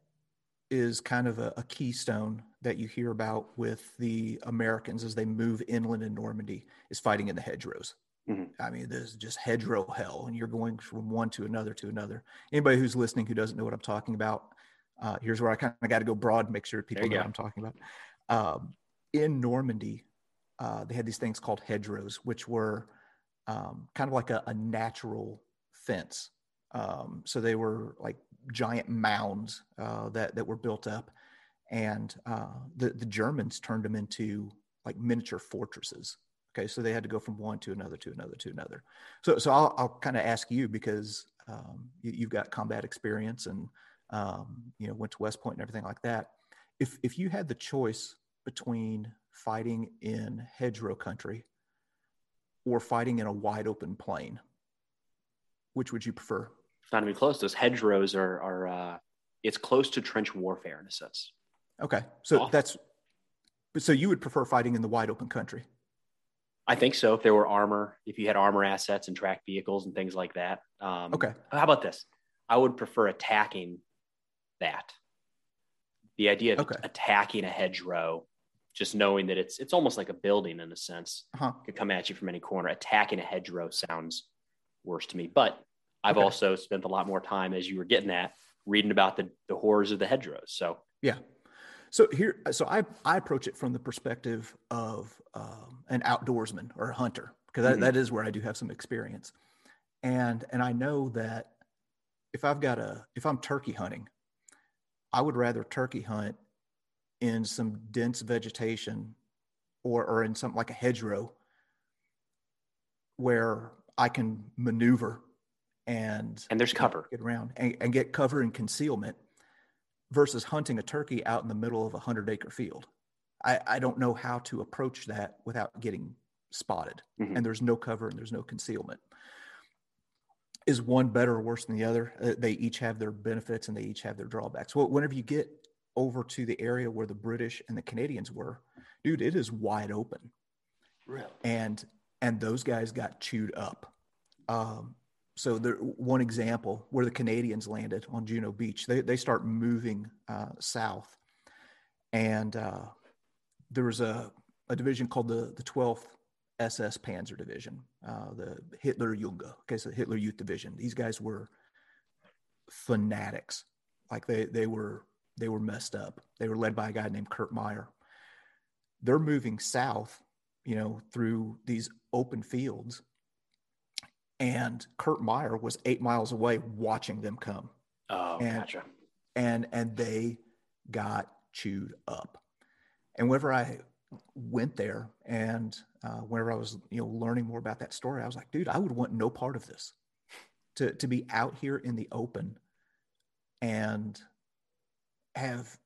is kind of a, a, keystone that you hear about with the Americans as they move inland in Normandy is fighting in the hedgerows. Mm-hmm. I mean, there's just hedgerow hell, and you're going from one to another to another. Anybody who's listening who doesn't know what I'm talking about, uh, here's where I kind of got to go broad, make sure people know go. what I'm talking about. Um, in Normandy, uh, they had these things called hedgerows, which were um, kind of like a, a natural fence. Um, so they were like giant mounds uh, that that were built up, and uh, the the Germans turned them into like miniature fortresses. Okay, so they had to go from one to another to another to another. So so I'll, I'll kind of ask you because um, you, have got combat experience and um, you know went to West Point and everything like that. If if you had the choice between fighting in hedgerow country or fighting in a wide open plain, which would you prefer?
It's Not even close. Those hedgerows are are uh, it's close to trench warfare in a sense.
Okay, so that's so you would prefer fighting in the wide open country.
I think so. If there were armor, if you had armor assets and tracked vehicles and things like that. Um,
okay.
How about this? I would prefer attacking that. The idea of okay. attacking a hedgerow, just knowing that it's it's almost like a building in a sense, uh-huh. could come at you from any corner. Attacking a hedgerow sounds worse to me. But I've okay. also spent a lot more time, as you were getting at, reading about the, the horrors of the hedgerows. So
yeah. So here, so I, I approach it from the perspective of um, an outdoorsman or a hunter, because that, mm-hmm. that is where I do have some experience. And, and I know that if I've got a, if I'm turkey hunting, I would rather turkey hunt in some dense vegetation or, or in something like a hedgerow where I can maneuver and
and there's cover
get around and, and get cover and concealment versus hunting a turkey out in the middle of a hundred acre field. I, I don't know how to approach that without getting spotted. Mm-hmm. And there's no cover and there's no concealment. Is one better or worse than the other? Uh, they each have their benefits and they each have their drawbacks. Well, whenever you get over to the area where the British and the Canadians were, dude, it is wide open.
Really?
And and those guys got chewed up. Um, so there, one example where the Canadians landed on Juno Beach, they, they start moving uh, south. And uh, there was a, a division called the, the 12th SS Panzer Division, uh, the Hitler Junge, okay, so Hitler Youth Division. These guys were fanatics. Like they, they were, they were messed up. They were led by a guy named Kurt Meyer. They're moving south, you know, through these open fields and Kurt Meyer was eight miles away watching them come.
Oh,
and,
gotcha.
And and they got chewed up. And whenever I went there, and uh, whenever I was you know learning more about that story, I was like, dude, I would want no part of this. To to be out here in the open, and have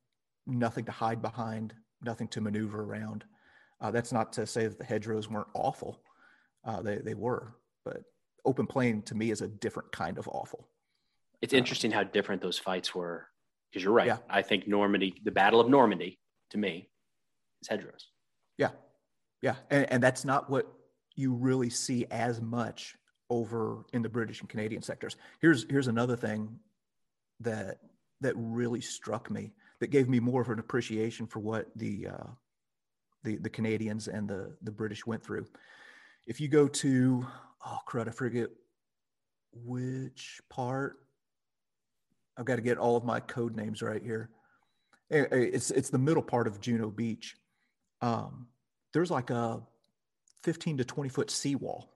nothing to hide behind, nothing to maneuver around. Uh, that's not to say that the hedgerows weren't awful. Uh, they they were, but open plain to me is a different kind of awful.
It's um, interesting how different those fights were. Because you're right. Yeah. I think Normandy, the Battle of Normandy, to me, is hedgerows.
Yeah, yeah, and, and that's not what you really see as much over in the British and Canadian sectors. Here's here's another thing that that really struck me that gave me more of an appreciation for what the uh, the the Canadians and the the British went through. If you go to oh crud, I forget which part. I've got to get all of my code names right here. It's it's the middle part of Juno Beach. Um, there's like a 15 to 20 foot seawall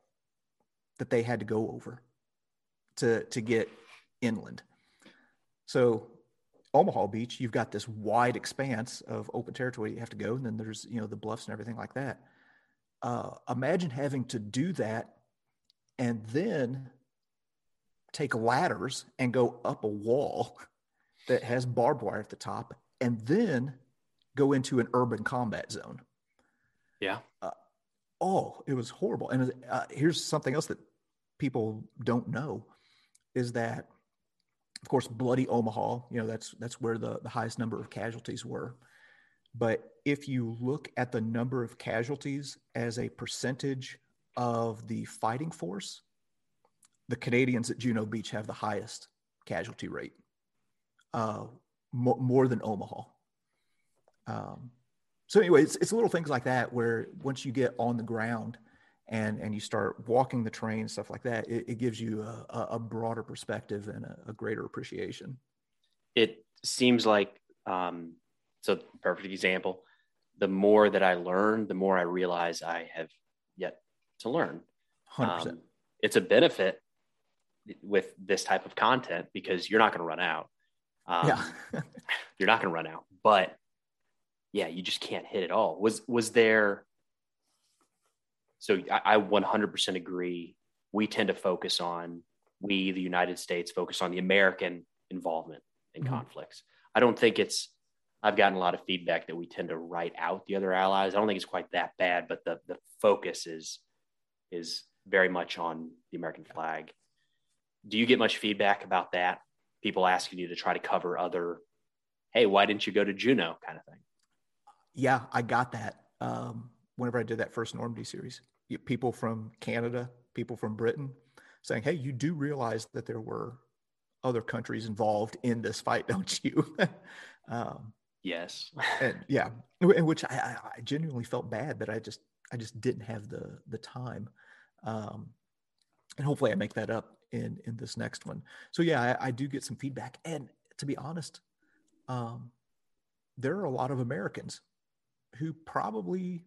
that they had to go over to to get inland. So Omaha Beach, you've got this wide expanse of open territory you have to go, and then there's you know the bluffs and everything like that. Uh, imagine having to do that and then take ladders and go up a wall that has barbed wire at the top and then go into an urban combat zone.
Yeah.
Uh, oh, it was horrible. And uh, here's something else that people don't know is that, of course, bloody Omaha, you know, that's, that's where the, the highest number of casualties were. But if you look at the number of casualties as a percentage of the fighting force, the Canadians at Juno Beach have the highest casualty rate, uh, more, more, than Omaha. Um, so anyway, it's, it's little things like that where once you get on the ground and and you start walking the train stuff like that, it, it gives you a, a, broader perspective and a, a, greater appreciation.
It seems like um, so perfect example. The more that I learn, the more I realize I have yet to learn.
Um,
it's a benefit with this type of content because you're not going to run out. Um, yeah. you're not going to run out, but yeah, you just can't hit it all. Was, was there, so I, I 100% agree. We tend to focus on, we, the United States, focus on the American involvement in mm-hmm. conflicts. I don't think it's, I've gotten a lot of feedback that we tend to write out the other allies. I don't think it's quite that bad, but the, the focus is, is very much on the American flag. Do you get much feedback about that? People asking you to try to cover other, hey, why didn't you go to Juno kind of thing?
Yeah, I got that. Um, whenever I did that first Normandy series, people from Canada, people from Britain saying, hey, you do realize that there were other countries involved in this fight, don't you?
um, yes.
and yeah, in which I, I genuinely felt bad that I just I just didn't have the the time um, and hopefully I make that up in in this next one. So yeah, I, I do get some feedback, and to be honest, um, there are a lot of Americans who probably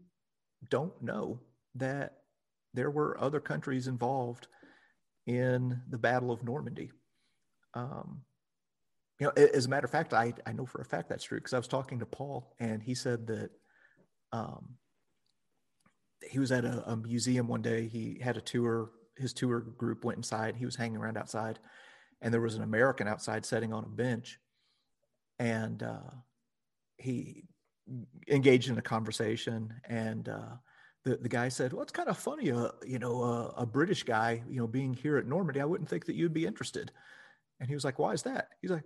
don't know that there were other countries involved in the Battle of Normandy. Um, you know, as a matter of fact, I, I know for a fact that's true because I was talking to Paul and he said that um, he was at a, a, museum one day. He had a tour. His tour group went inside. He was hanging around outside, and there was an American outside sitting on a bench, and uh, he engaged in a conversation. And uh, the the guy said, "Well, it's kind of funny, uh, you know, uh, a British guy, you know, being here at Normandy. I wouldn't think that you'd be interested." And he was like, "Why is that?" He's like,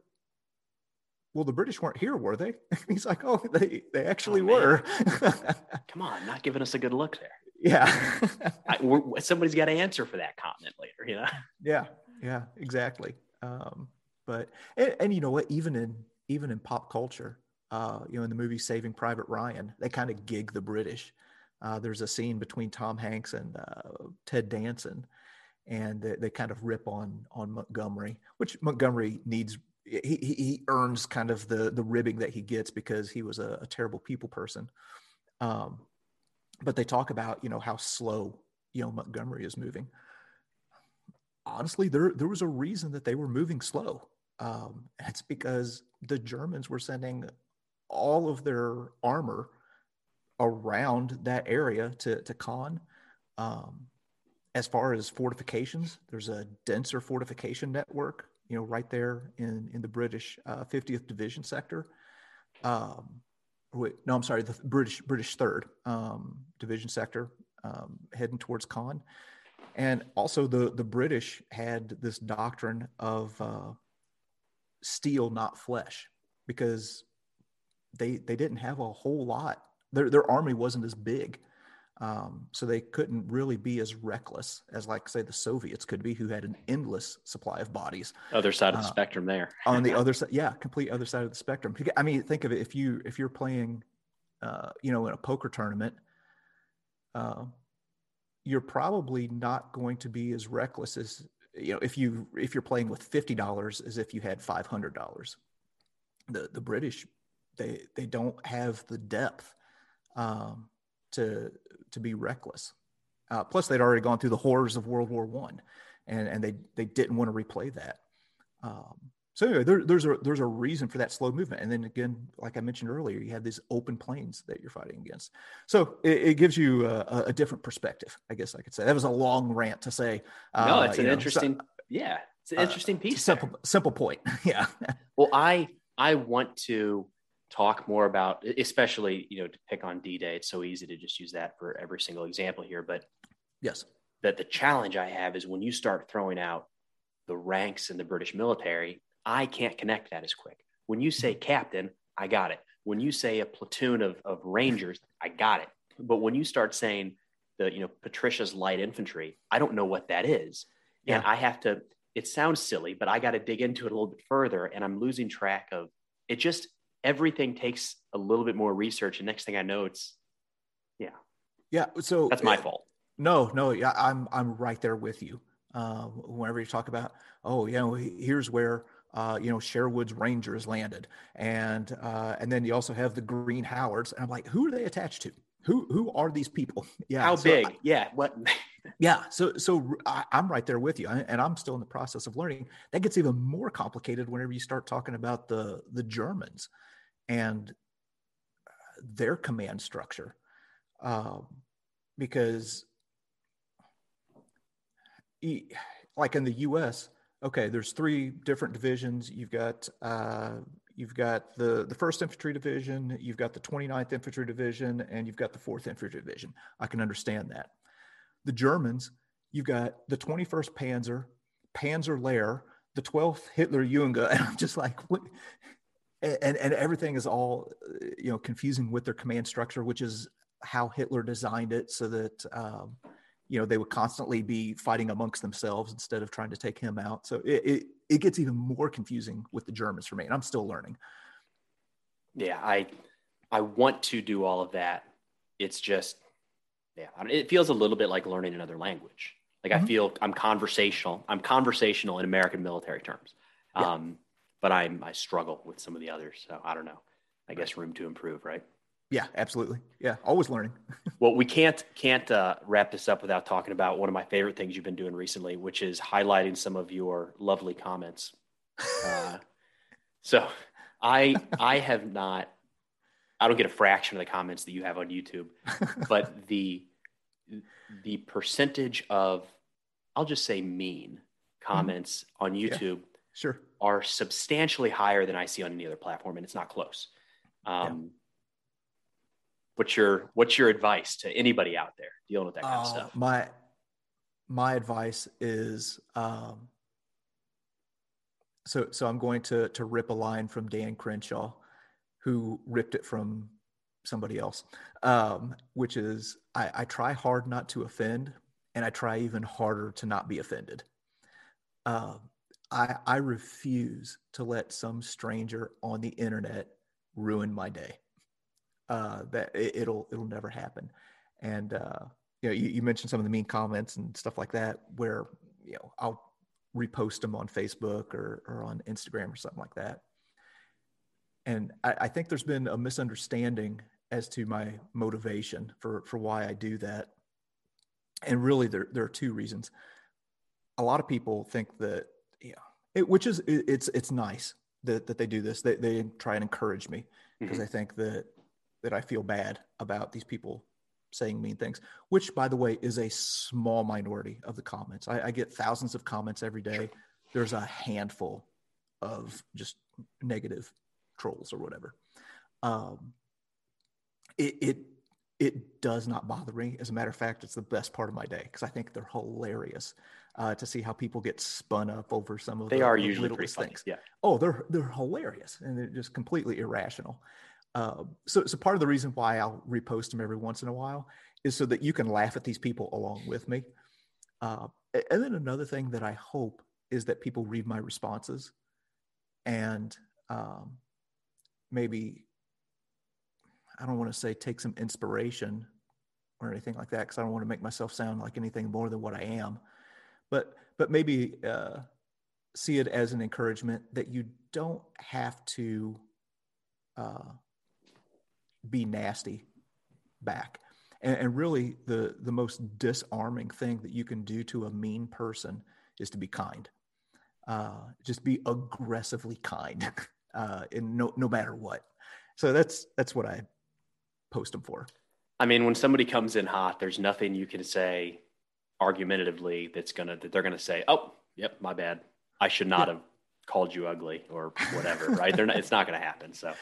well, the British weren't here, were they? He's like, oh, they they actually oh, were.
Come on, not giving us a good look there.
Yeah,
I, somebody's got to answer for that comment later, you know.
Yeah, yeah, exactly. Um, but and, and, you know what? Even in even in pop culture, uh, you know, in the movie Saving Private Ryan, they kind of gig the British. Uh, there's a scene between Tom Hanks and uh, Ted Danson, and they, they, kind of rip on on Montgomery, which Montgomery needs he, he earns kind of the the ribbing that he gets because he was a, a terrible people person. Um, but they talk about you know how slow you know Montgomery is moving. Honestly, there there was a reason that they were moving slow. Um, it's because the Germans were sending all of their armor around that area to to Caen. Um, as far as fortifications, there's a denser fortification network you know, right there in in the British uh, 50th Division sector. Um, wait, no, I'm sorry, the British British Third um, Division sector, um, heading towards Caen, and also the the British had this doctrine of uh, steel, not flesh, because they they didn't have a whole lot. Their their army wasn't as big. Um, so they couldn't really be as reckless as, like, say, the Soviets could be, who had an endless supply of bodies.
Other side of the uh, spectrum, there.
on the other side, yeah, complete other side of the spectrum. I mean, think of it: if you if you're playing, uh, you know, in a poker tournament, uh, you're probably not going to be as reckless as you know if you if you're playing with fifty dollars as if you had five hundred dollars. The the British, they they don't have the depth. Um, to to be reckless. Uh, plus, they'd already gone through the horrors of World War One, and and they they didn't want to replay that. Um, so anyway, there, there's a there's a reason for that slow movement, and then again, like I mentioned earlier, you have these open plains that you're fighting against. So it, it gives you a, a, different perspective, I guess I could say. That was a long rant to say.
Uh, no, it's an know, interesting. So, yeah, it's an uh, interesting piece.
Simple there. simple point. yeah.
well, I I want to talk more about, especially, you know, to pick on D Day. It's so easy to just use that for every single example here. But
yes,
that the challenge I have is when you start throwing out the ranks in the British military, I can't connect that as quick. When you say mm-hmm. captain, I got it. When you say a platoon of, of Rangers, I got it. But when you start saying the, you know, Patricia's light infantry, I don't know what that is. Yeah. And I have to, it sounds silly, but I got to dig into it a little bit further and I'm losing track of it just everything takes a little bit more research. And next thing I know, it's yeah.
Yeah. So
that's my fault.
No, no, yeah, I'm I'm right there with you. Uh, whenever you talk about, oh, you know, here's where uh, you know Sherwood's Rangers landed, and uh, and then you also have the Green Howards, and I'm like, who are they attached to? Who who are these people?
Yeah, how so big? I, yeah, what?
yeah. So, so I, am right there with you, and I'm still in the process of learning. That gets even more complicated whenever you start talking about the the Germans and their command structure, um, because, like in the U.S., okay, there's three different divisions. You've got uh, you've got the the first infantry division, you've got the 29th infantry division, and you've got the fourth infantry division. I can understand that. The Germans, you've got the 21st Panzer, Panzer Lehr, the 12th Hitler Junge, and I'm just like, what? And, and everything is all you know confusing with their command structure, which is how Hitler designed it, so that um, you know they would constantly be fighting amongst themselves instead of trying to take him out. So it, it, it gets even more confusing with the germans for me and i'm still learning.
Yeah i i want to do all of that. It's just yeah it feels a little bit like learning another language. Like mm-hmm. i feel i'm conversational i'm conversational in american military terms. Yeah. um, but i'm i struggle with some of the others so i don't know i guess room to improve right
yeah, absolutely. Yeah, always learning.
well, we can't can't uh, wrap this up without talking about one of my favorite things you've been doing recently, which is highlighting some of your lovely comments. Uh, so, I I have not. I don't get a fraction of the comments that you have on YouTube, but the the percentage of I'll just say mean comments mm-hmm. on YouTube
yeah, sure
are substantially higher than I see on any other platform, and it's not close. Um, yeah what's your what's your advice to anybody out there dealing with that kind uh, of stuff?
My my advice is um, so so I'm going to to rip a line from Dan Crenshaw, who ripped it from somebody else, um, which is I, I try hard not to offend, and I try even harder to not be offended. Uh, I I refuse to let some stranger on the internet ruin my day uh, that it, will it'll never happen. And uh, you know, you, you, mentioned some of the mean comments and stuff like that, where you know I'll repost them on Facebook or or on Instagram or something like that. And I, I think there's been a misunderstanding as to my motivation for for why I do that. And really, there there are two reasons. A lot of people think that it, which is it, it's it's nice that that they do this. They they try and encourage me because mm-hmm. I think that that I feel bad about these people saying mean things, which, by the way, is a small minority of the comments. I, I get thousands of comments every day. There's a handful of just negative trolls or whatever. Um, it, it it does not bother me. As a matter of fact, it's the best part of my day because I think they're hilarious uh, to see how people get spun up over some of
they
the,
are usually littlest things.
Yeah. Oh, they're they're hilarious and they're just completely irrational. Uh, so, so part of the reason why I'll repost them every once in a while is so that you can laugh at these people along with me. Uh, and then another thing that I hope is that people read my responses and um, maybe I don't want to say take some inspiration or anything like that because I don't want to make myself sound like anything more than what I am, but but maybe uh, see it as an encouragement that you don't have to uh, be nasty back. And, and really, the, the most disarming thing that you can do to a mean person is to be kind. Uh, just be aggressively kind, uh, in no, no matter what. So that's that's what I post them for.
I mean, when somebody comes in hot, there's nothing you can say argumentatively that's gonna that they're gonna say, "Oh, yep, my bad. I should not yeah. have called you ugly or whatever." right? They're not. It's not gonna happen. So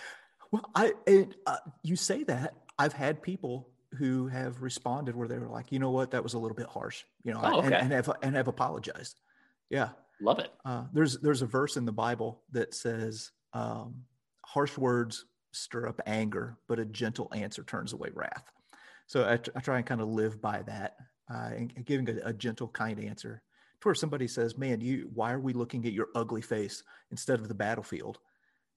well, I it, uh, you say that I've had people who have responded where they were like, you know what, that was a little bit harsh, you know, oh, okay. and, and, have and have apologized. Yeah,
love it.
Uh, there's there's a verse in the Bible that says, um, harsh words stir up anger, but a gentle answer turns away wrath. So I, I try and kind of live by that, uh, and giving a, a gentle, kind answer to where somebody says, "Man, you, why are we looking at your ugly face instead of the battlefield?"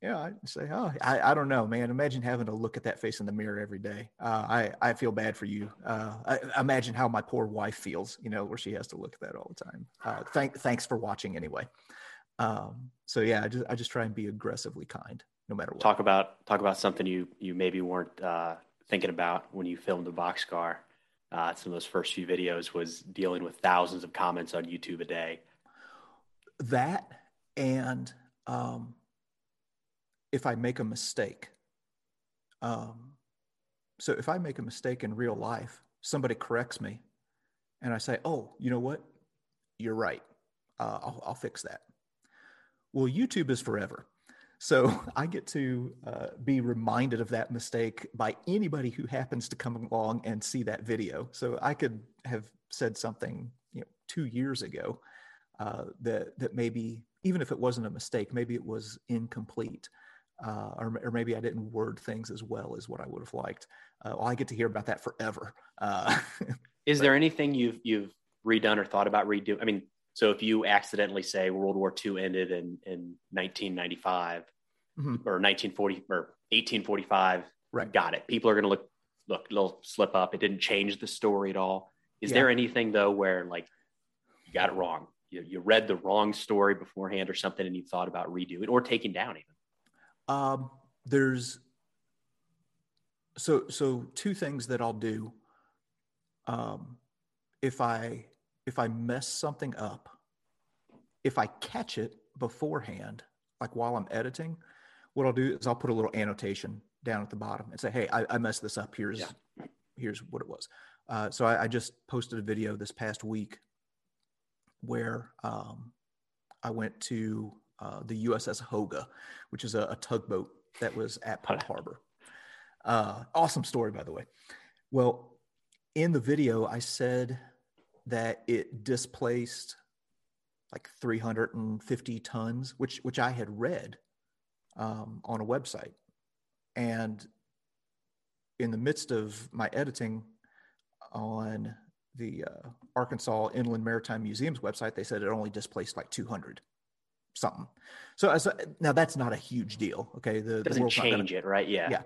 yeah, I say, oh, I, I don't know, man. Imagine having to look at that face in the mirror every day. Uh, I, I feel bad for you. Uh, I, imagine how my poor wife feels, you know, where she has to look at that all the time. Uh, thank, thanks for watching anyway. Um, so yeah, I just, I just try and be aggressively kind no matter what.
Talk about, talk about something you, you maybe weren't uh, thinking about when you filmed the Bockscar. Uh, some of those first few videos was dealing with thousands of comments on YouTube a day.
That and um, if I make a mistake. Um, so if I make a mistake in real life, somebody corrects me, and I say, "Oh, you know what? You're right. Uh, I'll, I'll fix that." Well, YouTube is forever. So I get to uh, be reminded of that mistake by anybody who happens to come along and see that video. So I could have said something, you know, two years ago uh, that that maybe even if it wasn't a mistake, maybe it was incomplete, uh, or, or maybe I didn't word things as well as what I would have liked. Uh, well, I get to hear about that forever. Uh,
Is there anything you've you've redone or thought about redoing? I mean, so if you accidentally say World War II ended in, in 1995 mm-hmm. or 1940 or 1845, right. got it. People are going to look, look, little slip up. It didn't change the story at all. Is yeah. there anything though, where like you got it wrong? You, you read the wrong story beforehand or something and you thought about redoing or taking down even?
Um, there's so, so two things that I'll do. Um, if I if I mess something up, if I catch it beforehand, like while I'm editing, what I'll do is I'll put a little annotation down at the bottom and say, "Hey, I, I messed this up. Here's yeah. here's what it was." Uh, so I, I, just posted a video this past week where um, I went to uh, the USS Hoga, which is a, a, tugboat that was at Pearl Harbor. Uh, awesome story, by the way. Well, in the video, I said that it displaced like 350 tons, which which I had read um, on a website, and in the midst of my editing on the uh, Arkansas Inland Maritime Museum's website, they said it only displaced like 200 something. So, so now that's not a huge deal. Okay,
the doesn't the change gonna, it, right? Yeah,
yeah.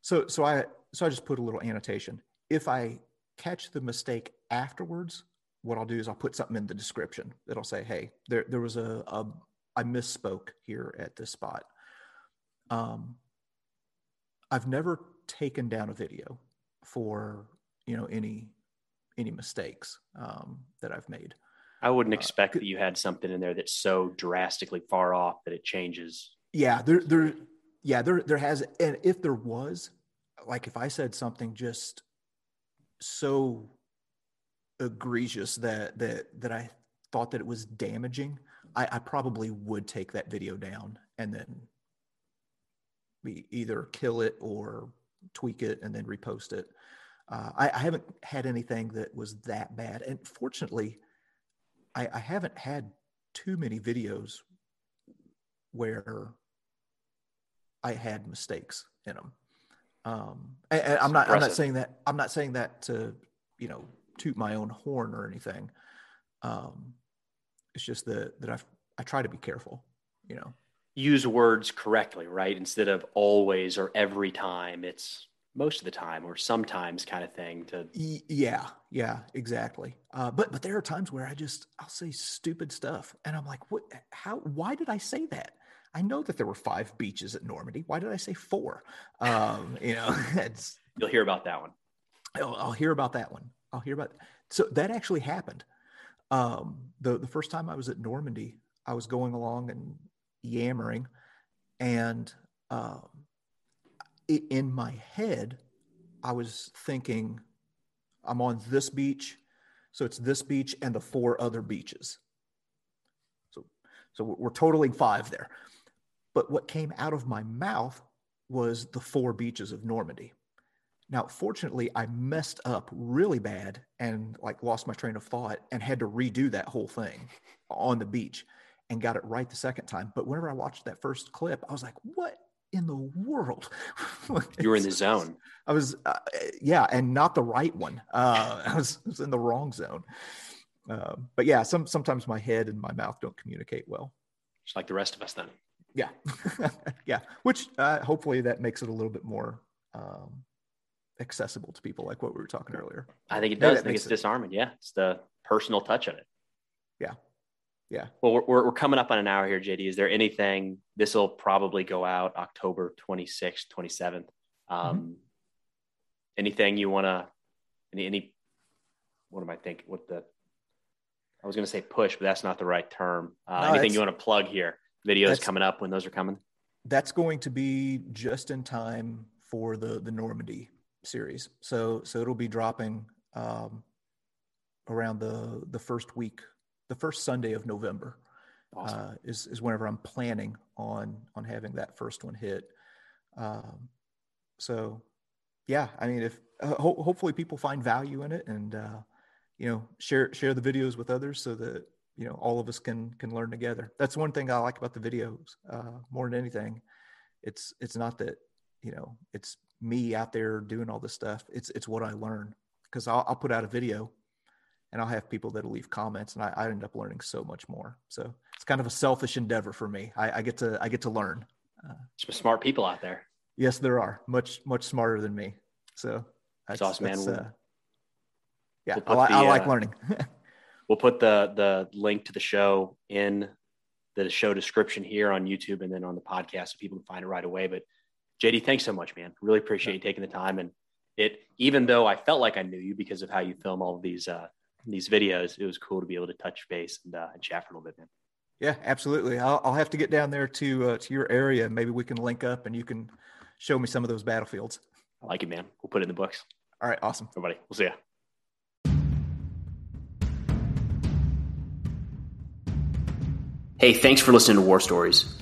So so I so I just put a little annotation. If I catch the mistake afterwards, what I'll do is I'll put something in the description that'll say, "Hey, there there was a, a I misspoke here at this spot." Um, I've never taken down a video for you know any any mistakes um, that I've made.
I wouldn't uh, expect uh, that you had something in there that's so drastically far off that it changes.
Yeah, there there yeah there there has and if there was like if I said something just so egregious that that that I thought that it was damaging, I, I probably would take that video down and then we either kill it or tweak it and then repost it. Uh, I, I, haven't had anything that was that bad, and fortunately, I, I haven't had too many videos where I had mistakes in them. Um, and I'm not. I'm not saying that. I'm not saying that to you know toot my own horn or anything. Um, it's just that that I I try to be careful, you know.
Use words correctly, right? Instead of always or every time, it's most of the time or sometimes kind of thing. To
yeah, yeah, exactly. Uh, but but there are times where I just I'll say stupid stuff, and I'm like, what? How? Why did I say that? I know that there were five beaches at Normandy. Why did I say four? Um, you know, it's
you'll hear about that one.
I'll, I'll hear about that one. I'll hear about. So that actually happened. Um, the the first time I was at Normandy, I was going along and yammering, and um, in my head, I was thinking, I'm on this beach, so it's this beach and the four other beaches. So, so we're totaling five there. But what came out of my mouth was the four beaches of Normandy. Now, fortunately, I messed up really bad and like lost my train of thought and had to redo that whole thing on the beach and got it right the second time. But whenever I watched that first clip, I was like, what in the world?
you were in the zone.
I was, uh, yeah, and not the right one. Uh, I, was, I, was, in the wrong zone. Uh, but yeah, some sometimes my head and my mouth don't communicate well.
Just like the rest of us, then.
Yeah, yeah. Which uh, hopefully that makes it a little bit more um, accessible to people, like what we were talking earlier.
I think it does. I think it's it. disarming. Yeah, it's the personal touch of it.
Yeah, yeah.
Well, we're, we're coming up on an hour here, JD. Is there anything? This will probably go out October 26th, 27th. Um, mm-hmm. Anything you want to? Any any what am I thinking? What the I was going to say push, but that's not the right term. Uh, no, anything you want to plug here? Videos coming up when those are coming.
That's going to be just in time for the the Normandy series. So so it'll be dropping um, around the the first week, the first Sunday of November. Awesome. Uh, is is whenever I'm planning on on having that first one hit. Um, so, yeah, I mean, if uh, ho- hopefully people find value in it and uh, you know share share the videos with others so that you know all of us can can learn together. That's one thing I like about the videos uh, more than anything. It's it's not that you know it's me out there doing all this stuff. It's it's what I learn because I'll, I'll put out a video and I'll have people that'll leave comments, and I, I, end up learning so much more. So it's kind of a selfish endeavor for me. I, I get to I get to learn.
Uh, Some smart people out there.
Yes, there are much much smarter than me. So
that's, that's awesome, man.
Uh, yeah, we'll I, the, I, like uh, learning.
we'll put the the link to the show in the show description here on YouTube and then on the podcast so people can find it right away. But JD, thanks so much, man. Really appreciate you taking the time. And it, even though I felt like I knew you because of how you film all of these uh, these videos, it was cool to be able to touch base and, uh, and chat for a little bit, man.
Yeah, absolutely. I'll, I'll have to get down there to uh, to your area. Maybe we can link up and you can show me some of those battlefields.
I like it, man. We'll put it in the books.
All right, awesome.
Everybody, we'll see ya. Hey, thanks for listening to War Stories.